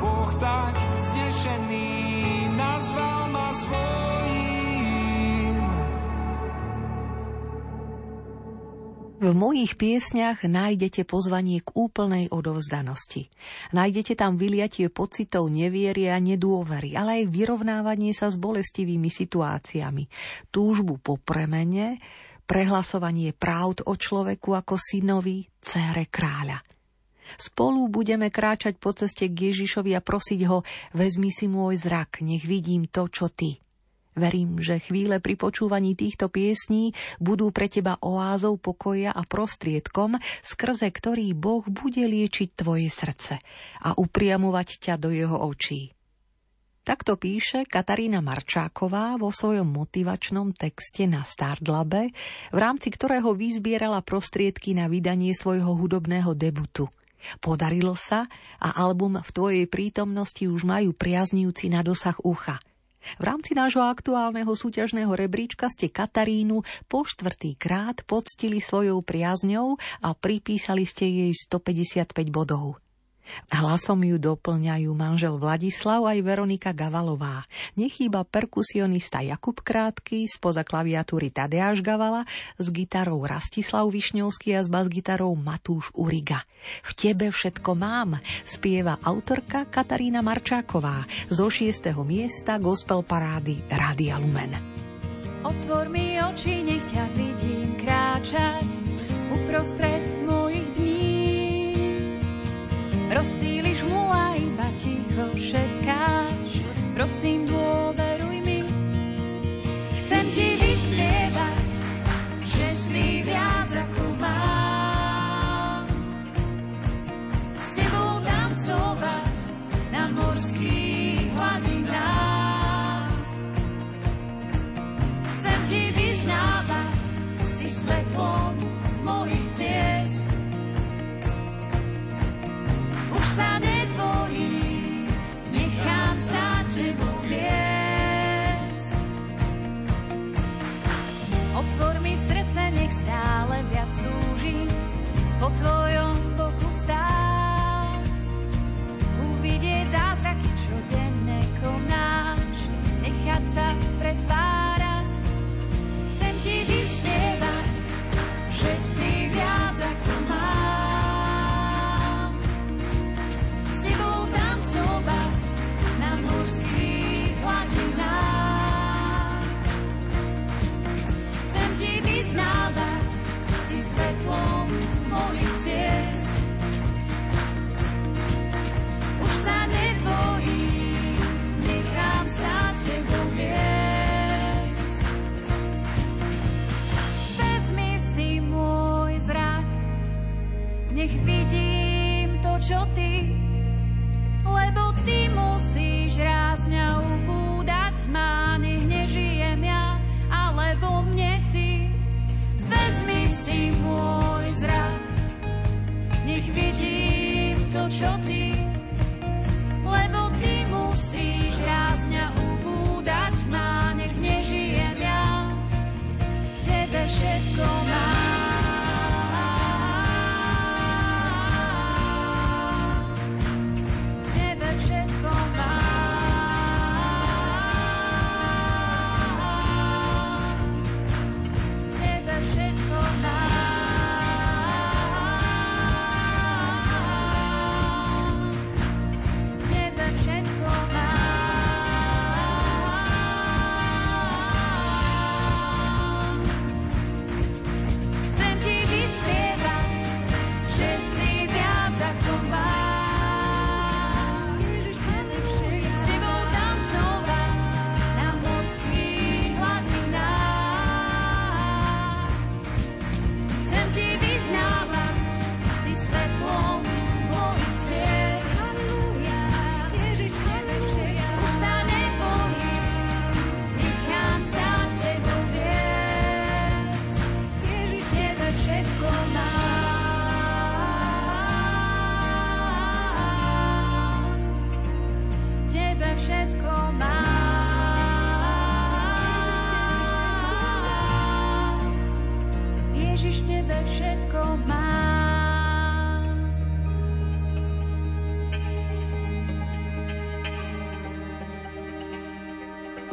Boh tak znešený nazval V mojich piesňach nájdete pozvanie k úplnej odovzdanosti. Nájdete tam vyliatie pocitov neviery a nedôvery, ale aj vyrovnávanie sa s bolestivými situáciami, túžbu po premene, prehlasovanie práv o človeku ako synovi, cére kráľa. Spolu budeme kráčať po ceste k Ježišovi a prosiť ho, vezmi si môj zrak, nech vidím to, čo ty. Verím, že chvíle pri počúvaní týchto piesní budú pre teba oázou pokoja a prostriedkom, skrze ktorý Boh bude liečiť tvoje srdce a upriamovať ťa do jeho očí. Takto píše Katarína Marčáková vo svojom motivačnom texte na Stardlabe, v rámci ktorého vyzbierala prostriedky na vydanie svojho hudobného debutu. Podarilo sa a album v tvojej prítomnosti už majú priaznívci na dosah ucha – v rámci nášho aktuálneho súťažného rebríčka ste Katarínu po štvrtý krát poctili svojou priazňou a pripísali ste jej 155 bodov. Hlasom ju doplňajú manžel Vladislav aj Veronika Gavalová. Nechýba perkusionista Jakub Krátky, spoza klaviatúry Tadeáš Gavala, s gitarou Rastislav Višňovský a s basgitarou Matúš Uriga. V tebe všetko mám, spieva autorka Katarína Marčáková zo 6. miesta gospel parády Rádia Lumen. Otvor mi oči, nech ťa vidím kráčať uprostred mojich Rozptýliš mu a iba ticho šepkáš, prosím dôveruj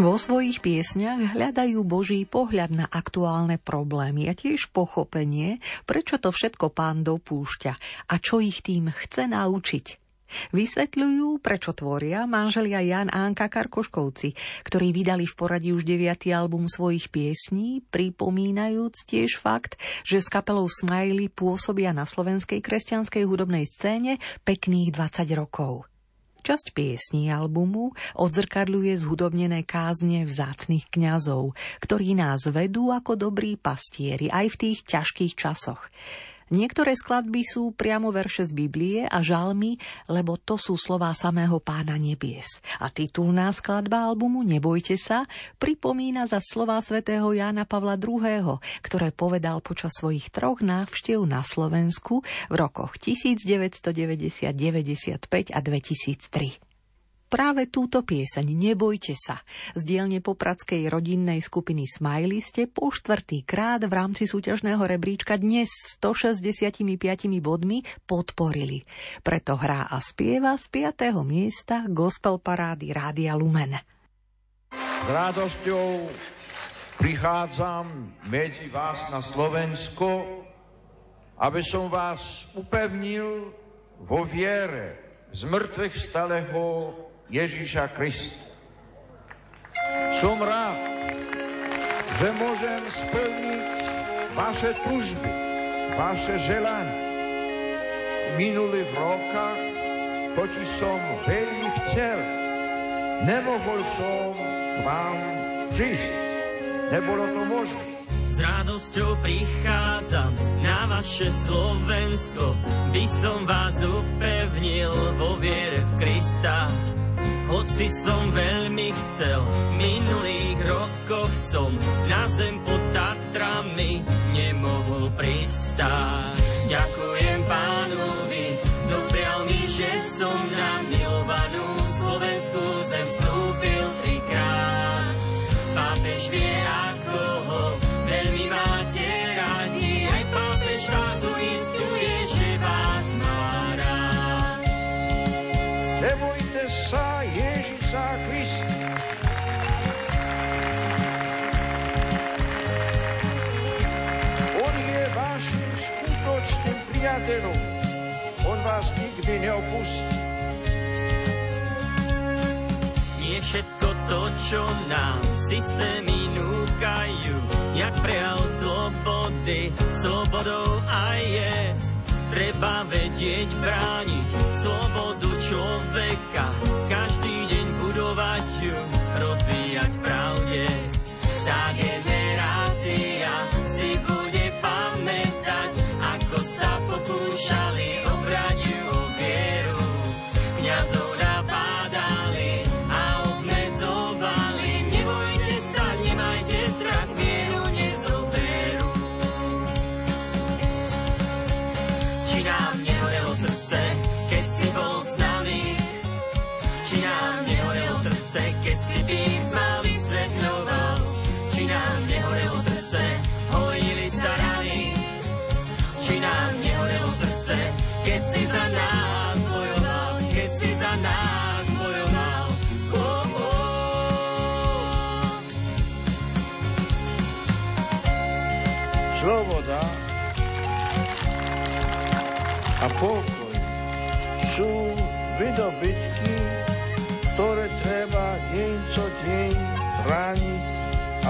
Vo svojich piesňach hľadajú Boží pohľad na aktuálne problémy a tiež pochopenie, prečo to všetko pán dopúšťa a čo ich tým chce naučiť. Vysvetľujú, prečo tvoria manželia Jan a Anka Karkoškovci, ktorí vydali v poradí už deviatý album svojich piesní, pripomínajúc tiež fakt, že s kapelou Smiley pôsobia na slovenskej kresťanskej hudobnej scéne pekných 20 rokov. Časť piesní albumu odzrkadľuje zhudobnené kázne vzácných kňazov, ktorí nás vedú ako dobrí pastieri aj v tých ťažkých časoch. Niektoré skladby sú priamo verše z Biblie a žalmy, lebo to sú slová samého pána nebies. A titulná skladba albumu Nebojte sa pripomína za slová svätého Jána Pavla II., ktoré povedal počas svojich troch návštev na Slovensku v rokoch 1990, 95 a 2003 práve túto pieseň Nebojte sa z dielne popradskej rodinnej skupiny Smiley ste po štvrtý krát v rámci súťažného rebríčka dnes 165 bodmi podporili. Preto hrá a spieva z 5. miesta gospel parády Rádia Lumen. S radosťou prichádzam medzi vás na Slovensko, aby som vás upevnil vo viere z mŕtvych stalého Ježíša Krista. Som rád, že môžem splniť vaše túžby, vaše želanie. Minulých rokách, totiž som veľmi chcel, nemohol som k vám žiť. Nebolo to možné. S radosťou prichádzam na vaše Slovensko, by som vás upevnil vo viere v Krista. Hoci som veľmi chcel, v minulých rokoch som na zem pod Tatrami nemohol pristáť. Ďakujem pánovi, doprial mi, že som na milovanú priateľom. On vás nikdy neopustí. Nie všetko to, čo nám systémy núkajú, jak prejav slobody, slobodou aj je. Treba vedieť brániť slobodu človeka, každý deň budovať ju, rozvíjať pravde.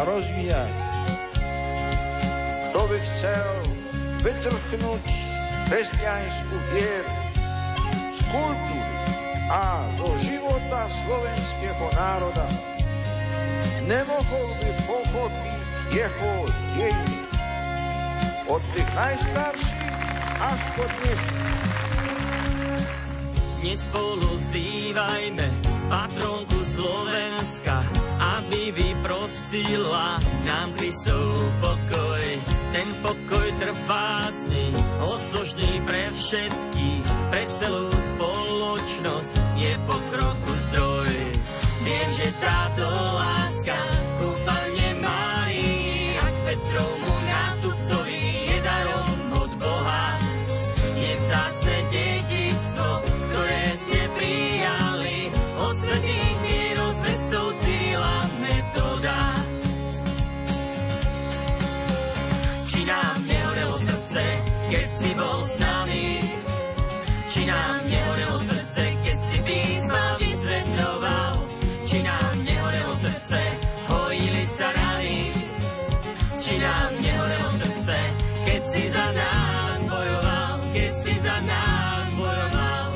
A rozvíjať. Kto by chcel vytrhnúť kresťanskú vieru z kultúry a do života slovenského národa, nemohol by pochopiť jeho dejiny od tých najstarších až po dnes. Dnes spolu vzývajme patronku Slovenska, aby vyprosila nám Kristov pokoj. Ten pokoj trvásny, osožný pre všetkých, pre celú spoločnosť je pokroku zdroj. Viem, že táto láska kúpalne či nám nehorelo srdce, keď si za nás bojoval, keď si za nás bojoval.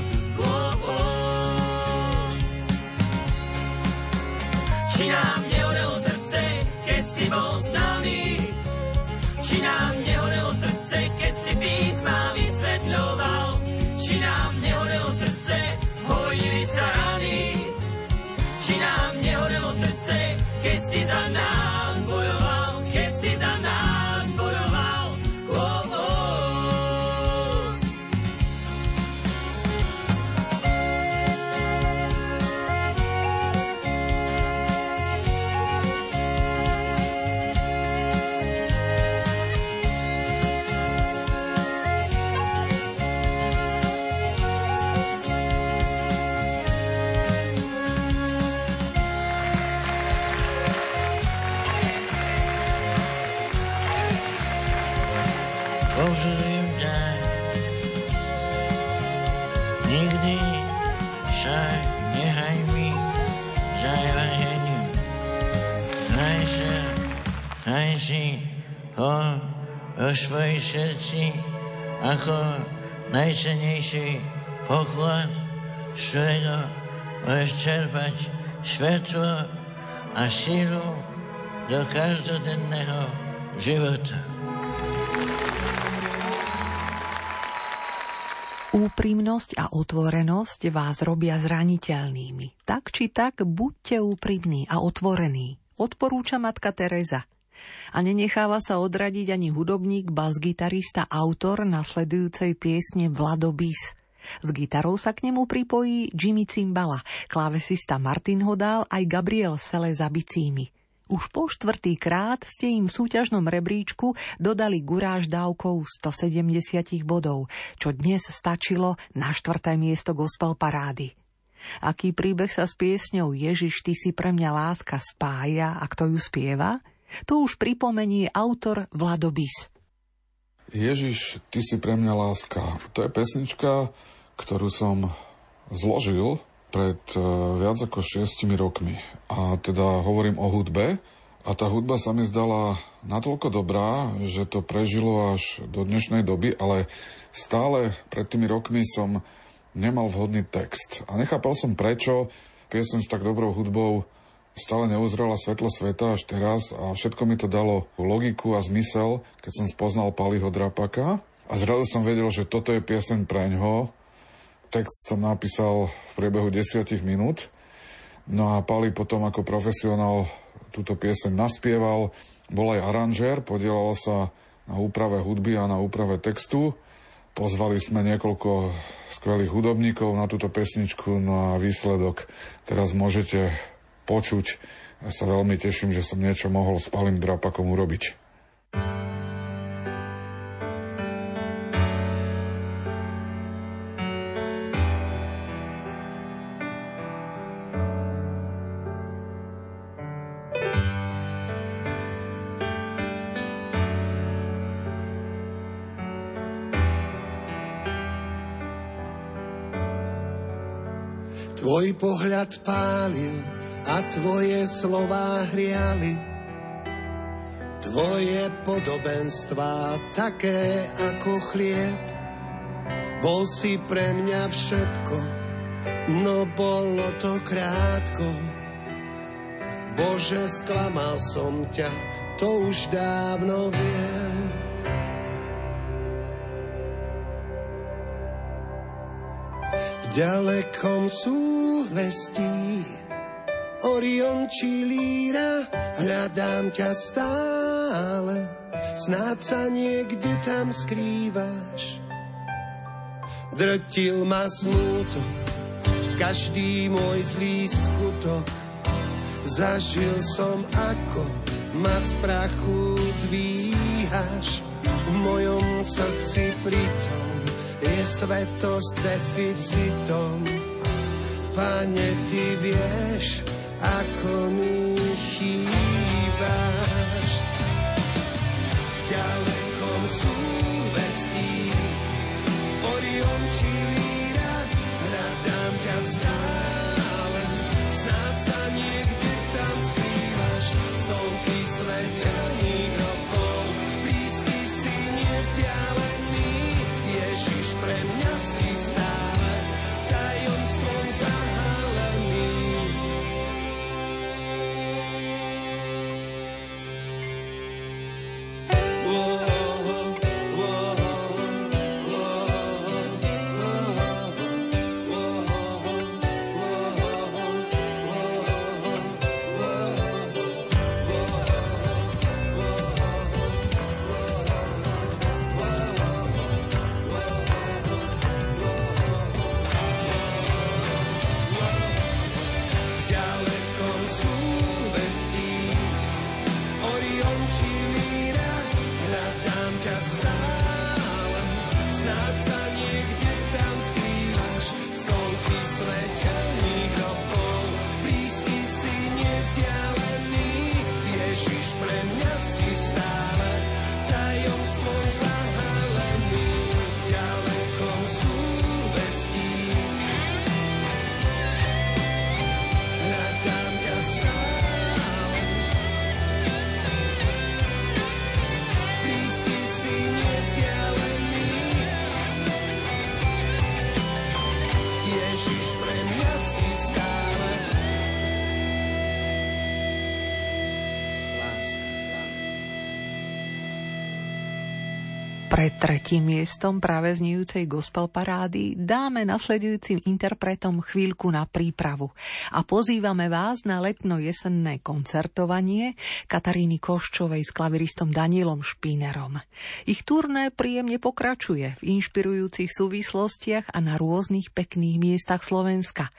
Oh. Či nám nehorelo srdce, keď si bol s nami, či nám nehorelo srdce, keď si písma vysvetľoval, či nám nehorelo srdce, hojili sa rany, či nám nehorelo srdce, keď si za nás vo svojej srdci ako najcenejší poklad, z ktorého môžeš čerpať svetlo a sílu do každodenného života. Úprimnosť a otvorenosť vás robia zraniteľnými. Tak či tak, buďte úprimní a otvorení. Odporúča matka Teresa. A nenecháva sa odradiť ani hudobník, bas-gitarista, autor nasledujúcej piesne Vlado Bis. S gitarou sa k nemu pripojí Jimmy Cimbala, klávesista Martin Hodál aj Gabriel Sele za bicími. Už po štvrtý krát ste im v súťažnom rebríčku dodali guráž dávkou 170 bodov, čo dnes stačilo na štvrté miesto gospel parády. Aký príbeh sa s piesňou Ježiš, ty si pre mňa láska spája a kto ju spieva? To už pripomení autor Vladobis. Ježiš, ty si pre mňa láska. To je pesnička, ktorú som zložil pred e, viac ako šiestimi rokmi. A teda hovorím o hudbe. A tá hudba sa mi zdala natoľko dobrá, že to prežilo až do dnešnej doby, ale stále pred tými rokmi som nemal vhodný text. A nechápal som prečo piesň s tak dobrou hudbou stále neuzrela svetlo sveta až teraz a všetko mi to dalo logiku a zmysel, keď som spoznal Paliho Drapaka. A zrazu som vedel, že toto je pieseň pre ňoho, Text som napísal v priebehu desiatich minút. No a Pali potom ako profesionál túto pieseň naspieval. Bol aj aranžér, podielal sa na úprave hudby a na úprave textu. Pozvali sme niekoľko skvelých hudobníkov na túto pesničku, no a výsledok teraz môžete počuť. Ja sa veľmi teším, že som niečo mohol s Palim Drapakom urobiť. Tvoj pohľad pálil a tvoje slová hriali. Tvoje podobenstvá také ako chlieb. Bol si pre mňa všetko, no bolo to krátko. Bože, sklamal som ťa, to už dávno viem. V ďalekom súhvestí Orion či líra, hľadám ťa stále, snáď sa niekde tam skrývaš. Drtil ma smútok, každý môj zlý skutok, zažil som ako ma z prachu dvíhaš, v mojom srdci pritom je svetosť deficitom. Pane, ty vieš, ako mi chýbaš. Ďalekom sú vestí, Orion či Líra, hľadám ťa stále. Pred tretím miestom práve znejúcej gospel parády dáme nasledujúcim interpretom chvíľku na prípravu a pozývame vás na letno-jesenné koncertovanie Kataríny Koščovej s klaviristom Danielom Špínerom. Ich turné príjemne pokračuje v inšpirujúcich súvislostiach a na rôznych pekných miestach Slovenska.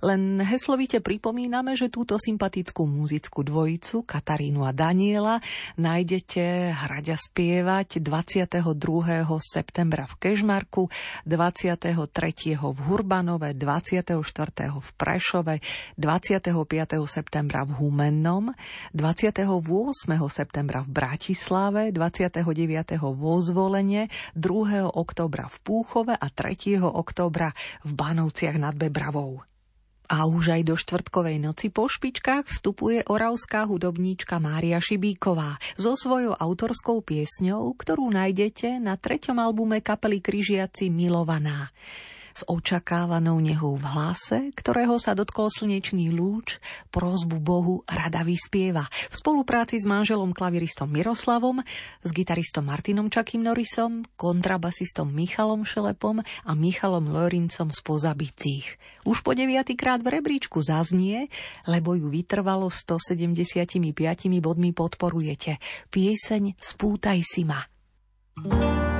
Len heslovite pripomíname, že túto sympatickú muzickú dvojicu Katarínu a Daniela nájdete hrať a spievať 22. septembra v Kežmarku, 23. v Hurbanove, 24. v Prešove, 25. septembra v Humennom, 28. septembra v Bratislave, 29. vo Zvolenie, 2. októbra v Púchove a 3. októbra v Banovciach nad Bebravou. A už aj do štvrtkovej noci po špičkách vstupuje oravská hudobníčka Mária Šibíková so svojou autorskou piesňou, ktorú nájdete na treťom albume kapely Kryžiaci Milovaná s očakávanou nehou v hlase, ktorého sa dotkol slnečný lúč, prozbu Bohu rada vyspieva. V spolupráci s manželom klaviristom Miroslavom, s gitaristom Martinom Čakým Norisom, kontrabasistom Michalom Šelepom a Michalom Lorincom z Pozabicích. Už po deviatýkrát v rebríčku zaznie, lebo ju vytrvalo 175 bodmi podporujete. Pieseň Spútaj si ma. thank you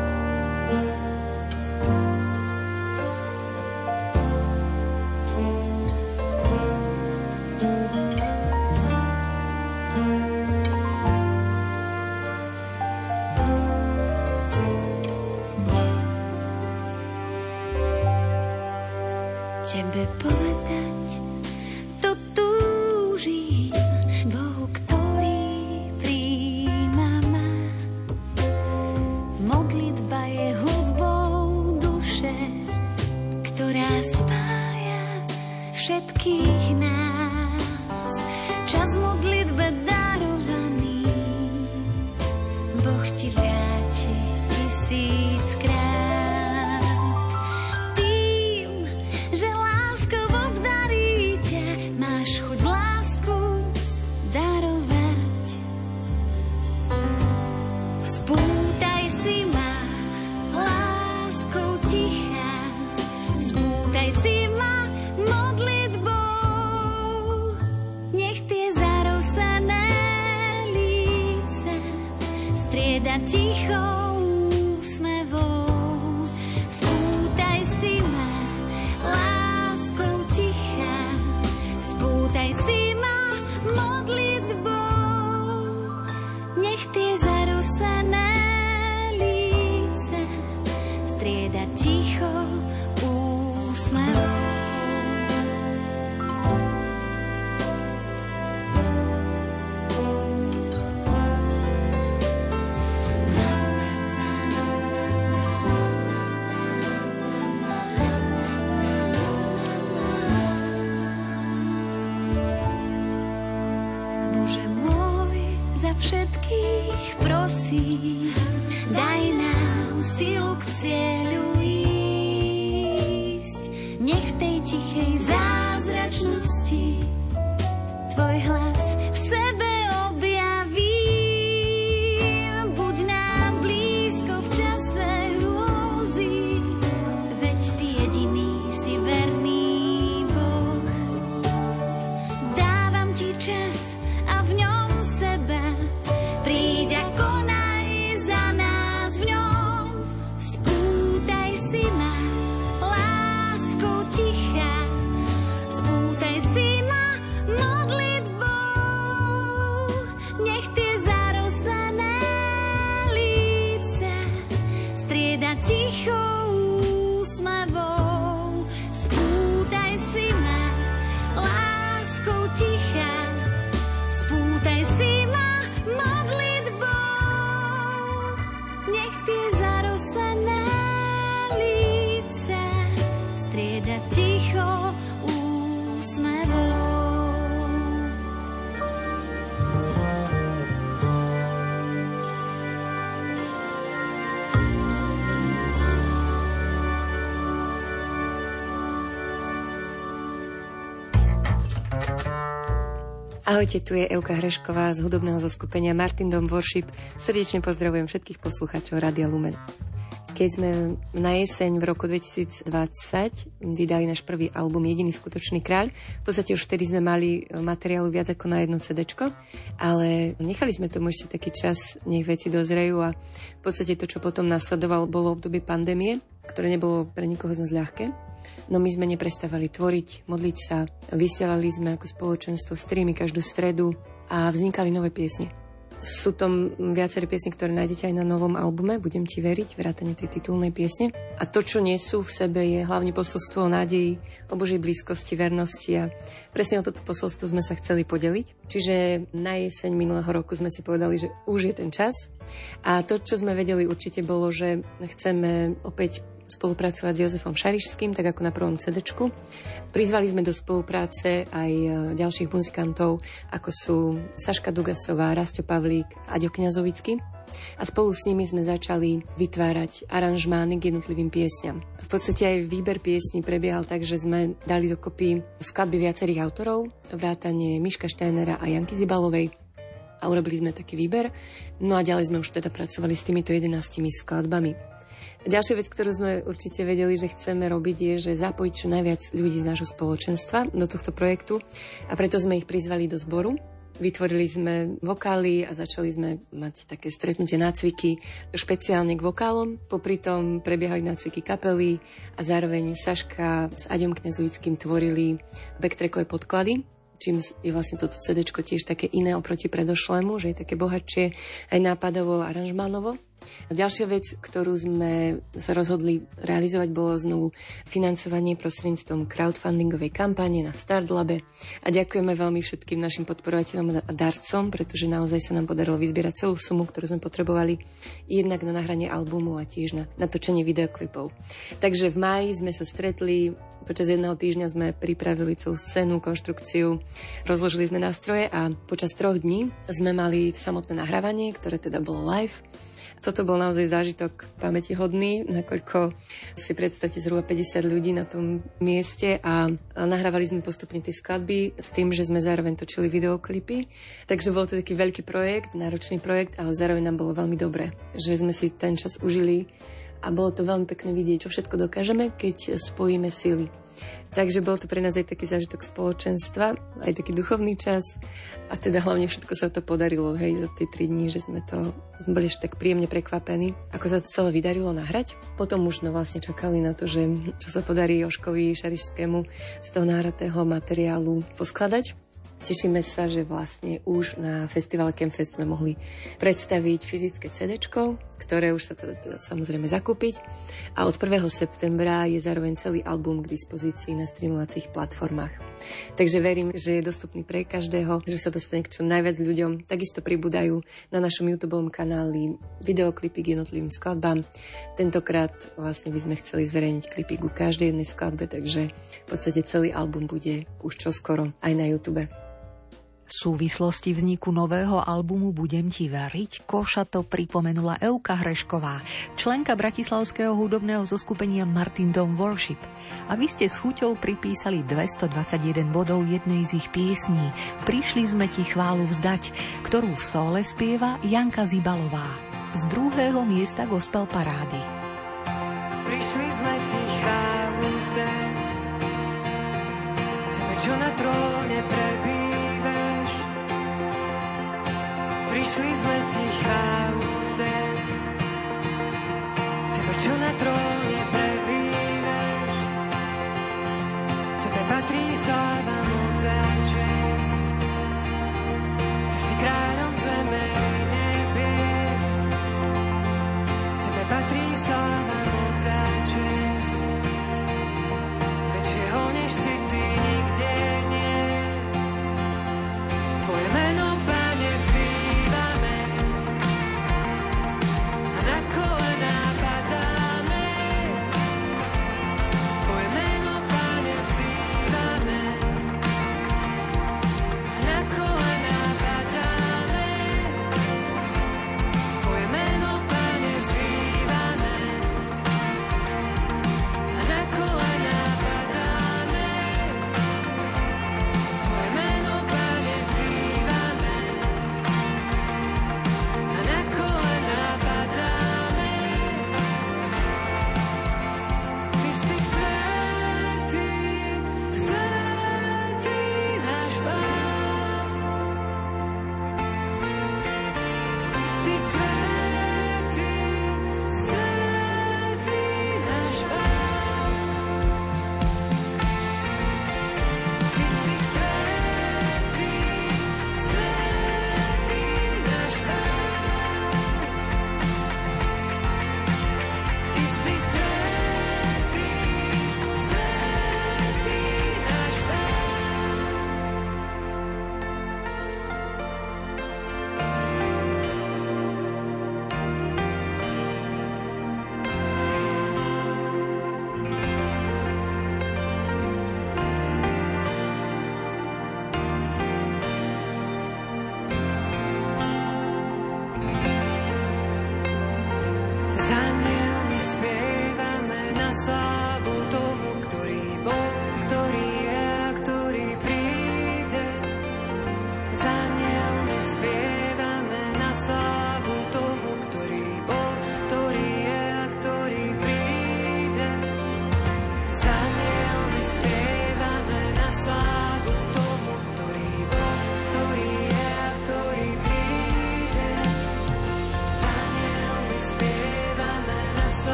Ahojte, tu je Euka Hrešková z hudobného zoskupenia Martin Dom Worship. Srdečne pozdravujem všetkých poslucháčov Radia Lumen. Keď sme na jeseň v roku 2020 vydali náš prvý album Jediný skutočný kráľ, v podstate už vtedy sme mali materiálu viac ako na jedno CD, ale nechali sme tomu ešte taký čas, nech veci dozrejú a v podstate to, čo potom nasledovalo, bolo obdobie pandémie, ktoré nebolo pre nikoho z nás ľahké. No my sme neprestávali tvoriť, modliť sa, vysielali sme ako spoločenstvo streamy každú stredu a vznikali nové piesne. Sú tam viaceré piesne, ktoré nájdete aj na novom albume, budem ti veriť, vrátane tej titulnej piesne. A to, čo nesú v sebe, je hlavne posolstvo o nádeji, o Božej blízkosti, vernosti a presne o toto posolstvo sme sa chceli podeliť. Čiže na jeseň minulého roku sme si povedali, že už je ten čas. A to, čo sme vedeli určite bolo, že chceme opäť spolupracovať s Jozefom Šarišským, tak ako na prvom CD. Prizvali sme do spolupráce aj e, ďalších muzikantov, ako sú Saška Dugasová, Rasto Pavlík a Ďo Kňazovický. A spolu s nimi sme začali vytvárať aranžmány k jednotlivým piesňam. V podstate aj výber piesní prebiehal tak, že sme dali dokopy skladby viacerých autorov, vrátanie Miška Steinera a Janky Zibalovej, a urobili sme taký výber. No a ďalej sme už teda pracovali s týmito 11 skladbami. Ďalšia vec, ktorú sme určite vedeli, že chceme robiť, je, že zapojiť čo najviac ľudí z nášho spoločenstva do tohto projektu a preto sme ich prizvali do zboru. Vytvorili sme vokály a začali sme mať také stretnutie nácviky špeciálne k vokálom. Popri tom prebiehali nácviky kapely a zároveň Saška s Aďom Knezovickým tvorili backtrackové podklady čím je vlastne toto CD tiež také iné oproti predošlému, že je také bohatšie aj nápadovo, aranžmánovo. A ďalšia vec, ktorú sme sa rozhodli realizovať, bolo znovu financovanie prostredníctvom crowdfundingovej kampane na Startlabe. A ďakujeme veľmi všetkým našim podporovateľom a darcom, pretože naozaj sa nám podarilo vyzbierať celú sumu, ktorú sme potrebovali jednak na nahranie albumu a tiež na natočenie videoklipov. Takže v máji sme sa stretli, Počas jedného týždňa sme pripravili celú scénu, konštrukciu, rozložili sme nástroje a počas troch dní sme mali samotné nahrávanie, ktoré teda bolo live toto bol naozaj zážitok pamätihodný, nakoľko si predstavte zhruba 50 ľudí na tom mieste a nahrávali sme postupne tie skladby s tým, že sme zároveň točili videoklipy. Takže bol to taký veľký projekt, náročný projekt, ale zároveň nám bolo veľmi dobre, že sme si ten čas užili a bolo to veľmi pekné vidieť, čo všetko dokážeme, keď spojíme sily. Takže bol to pre nás aj taký zážitok spoločenstva, aj taký duchovný čas a teda hlavne všetko sa to podarilo, hej, za tie tri dní, že sme to sme boli tak príjemne prekvapení, ako sa to celé vydarilo nahrať. Potom už no vlastne čakali na to, že čo sa podarí Joškovi Šarišskému z toho náhratého materiálu poskladať. Tešíme sa, že vlastne už na festivale Campfest sme mohli predstaviť fyzické CD, ktoré už sa teda, teda samozrejme zakúpiť. A od 1. septembra je zároveň celý album k dispozícii na streamovacích platformách. Takže verím, že je dostupný pre každého, že sa dostane k čo najviac ľuďom. Takisto pribúdajú na našom YouTube kanáli videoklipy k jednotlivým skladbám. Tentokrát vlastne by sme chceli zverejniť klipy ku každej jednej skladbe, takže v podstate celý album bude už čoskoro aj na YouTube. Súvislosti vzniku nového albumu Budem ti veriť Koša to pripomenula Euka Hrešková, členka bratislavského hudobného zoskupenia Martin Dom Worship. A vy ste s chuťou pripísali 221 bodov jednej z ich piesní Prišli sme ti chválu vzdať, ktorú v sole spieva Janka Zibalová z druhého miesta gospel parády. Prišli sme ti chválu vzdať, čo na tróne prebíja prišli sme ti chválu vzdať. Tebe, čo na tróne prebývaš, tebe patrí sláva, moc a čest. Ty si kráľom zeme i nebies, tebe patrí sláva, moc a čest. Väčšieho než si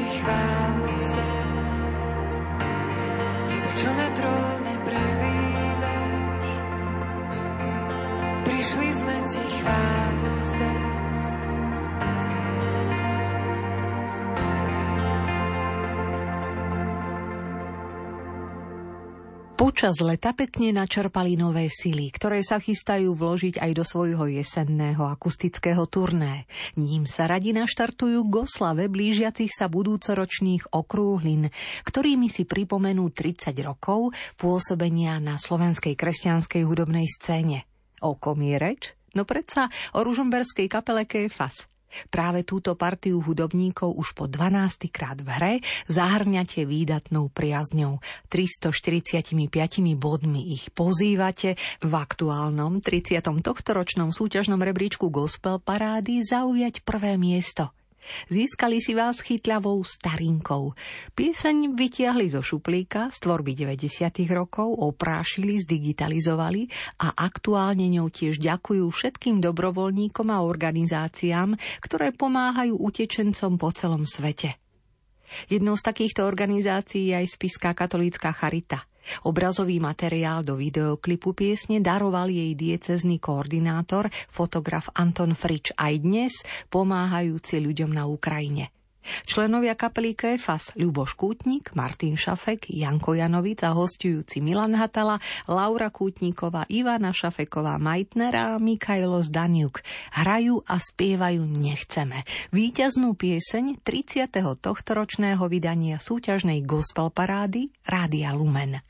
prišli sme Počas leta pekne načerpali nové sily, ktoré sa chystajú vložiť aj do svojho jesenného akustického turné. Ním sa radi naštartujú k oslave blížiacich sa budúcoročných okrúhlin, ktorými si pripomenú 30 rokov pôsobenia na slovenskej kresťanskej hudobnej scéne. O kom je reč? No predsa o ružomberskej kapele Kéfas. Práve túto partiu hudobníkov už po 12. krát v hre zahrňate výdatnou priazňou. 345 bodmi ich pozývate v aktuálnom 30. tohtoročnom súťažnom rebríčku Gospel Parády zaujať prvé miesto – Získali si vás chytľavou starinkou. Pieseň vytiahli zo šuplíka z tvorby 90. rokov, oprášili, zdigitalizovali a aktuálne ňou tiež ďakujú všetkým dobrovoľníkom a organizáciám, ktoré pomáhajú utečencom po celom svete. Jednou z takýchto organizácií je aj Spiská katolícka charita. Obrazový materiál do videoklipu piesne daroval jej diecezný koordinátor, fotograf Anton Frič aj dnes, pomáhajúci ľuďom na Ukrajine. Členovia kapely KFAS Ľuboš Kútnik, Martin Šafek, Janko Janovic a hostujúci Milan Hatala, Laura Kútniková, Ivana Šafeková, Majtnera a Mikajlo Zdaniuk hrajú a spievajú Nechceme. Výťaznú pieseň 30. tohtoročného vydania súťažnej gospel parády Rádia Lumen.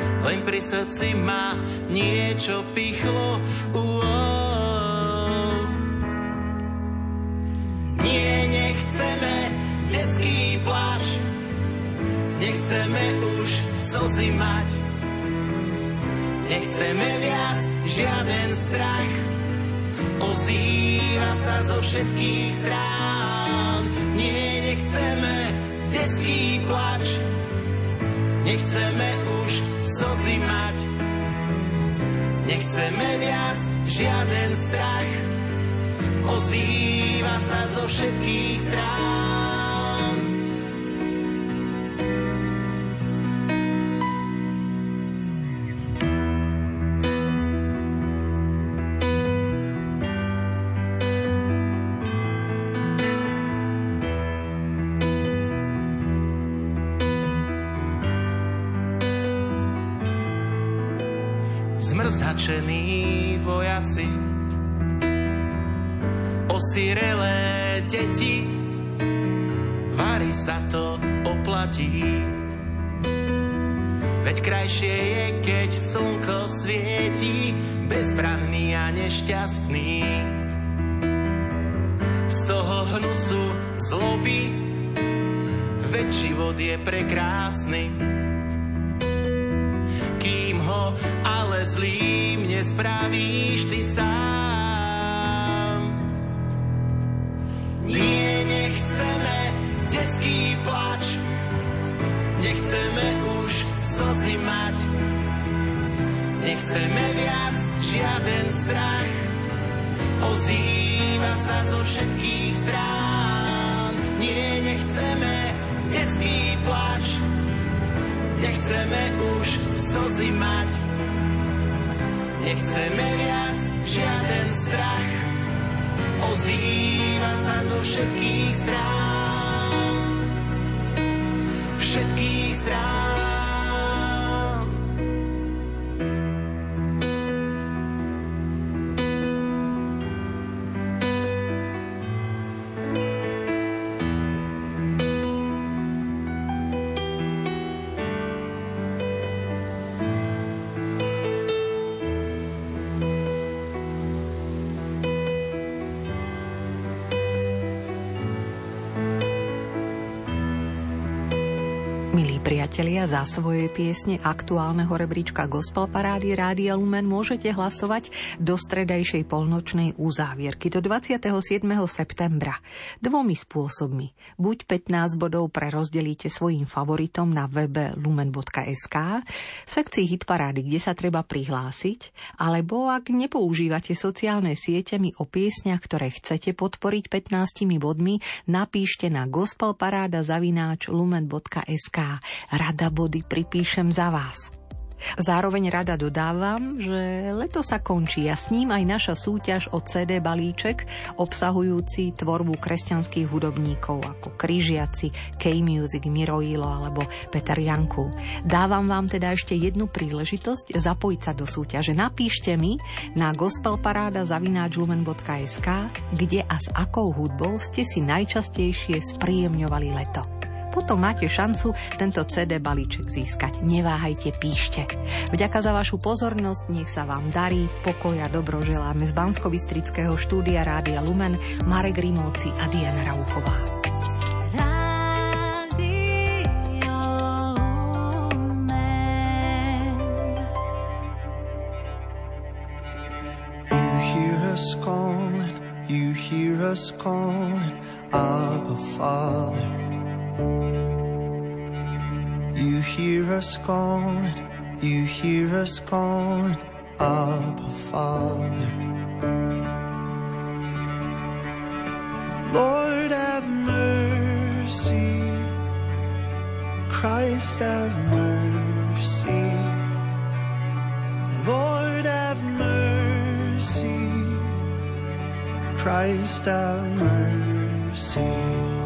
len pri srdci ma niečo pichlo. Uó. Nie, nechceme detský pláč, nechceme už slzy mať. Nechceme viac žiaden strach, ozýva sa zo všetkých strán. Nie, nechceme detský plač, nechceme slzy mať. Nechceme viac žiaden strach, ozýva sa zo všetkých strán. Zmrzačení vojaci, osirelé deti, varí sa to oplatí. Veď krajšie je, keď slnko svieti, bezbranný a nešťastný. Z toho hnusu zloby, veď život je prekrásny ale zlým nespravíš priatelia, za svoje piesne aktuálneho rebríčka Gospel Parády Rádia Lumen môžete hlasovať do stredajšej polnočnej úzávierky do 27. septembra. Dvomi spôsobmi. Buď 15 bodov prerozdelíte svojim favoritom na webe lumen.sk v sekcii Hitparády, kde sa treba prihlásiť, alebo ak nepoužívate sociálne siete mi o piesniach, ktoré chcete podporiť 15 bodmi, napíšte na gospelparáda.lumen.sk rada body pripíšem za vás. Zároveň rada dodávam, že leto sa končí a s ním aj naša súťaž o CD balíček obsahujúci tvorbu kresťanských hudobníkov ako Kryžiaci, K-Music, Miroilo alebo Peter Janku. Dávam vám teda ešte jednu príležitosť zapojiť sa do súťaže. Napíšte mi na gospelparada.lumen.sk kde a s akou hudbou ste si najčastejšie spríjemňovali leto potom máte šancu tento CD balíček získať. Neváhajte, píšte. Vďaka za vašu pozornosť, nech sa vám darí, pokoj a dobro želáme z bansko štúdia Rádia Lumen Marek Rimovci a Diana Rauchová. You hear us calling, Abba Father. You hear us calling, you hear us calling, Abba Father. Lord have mercy, Christ have mercy. Lord have mercy, Christ have mercy.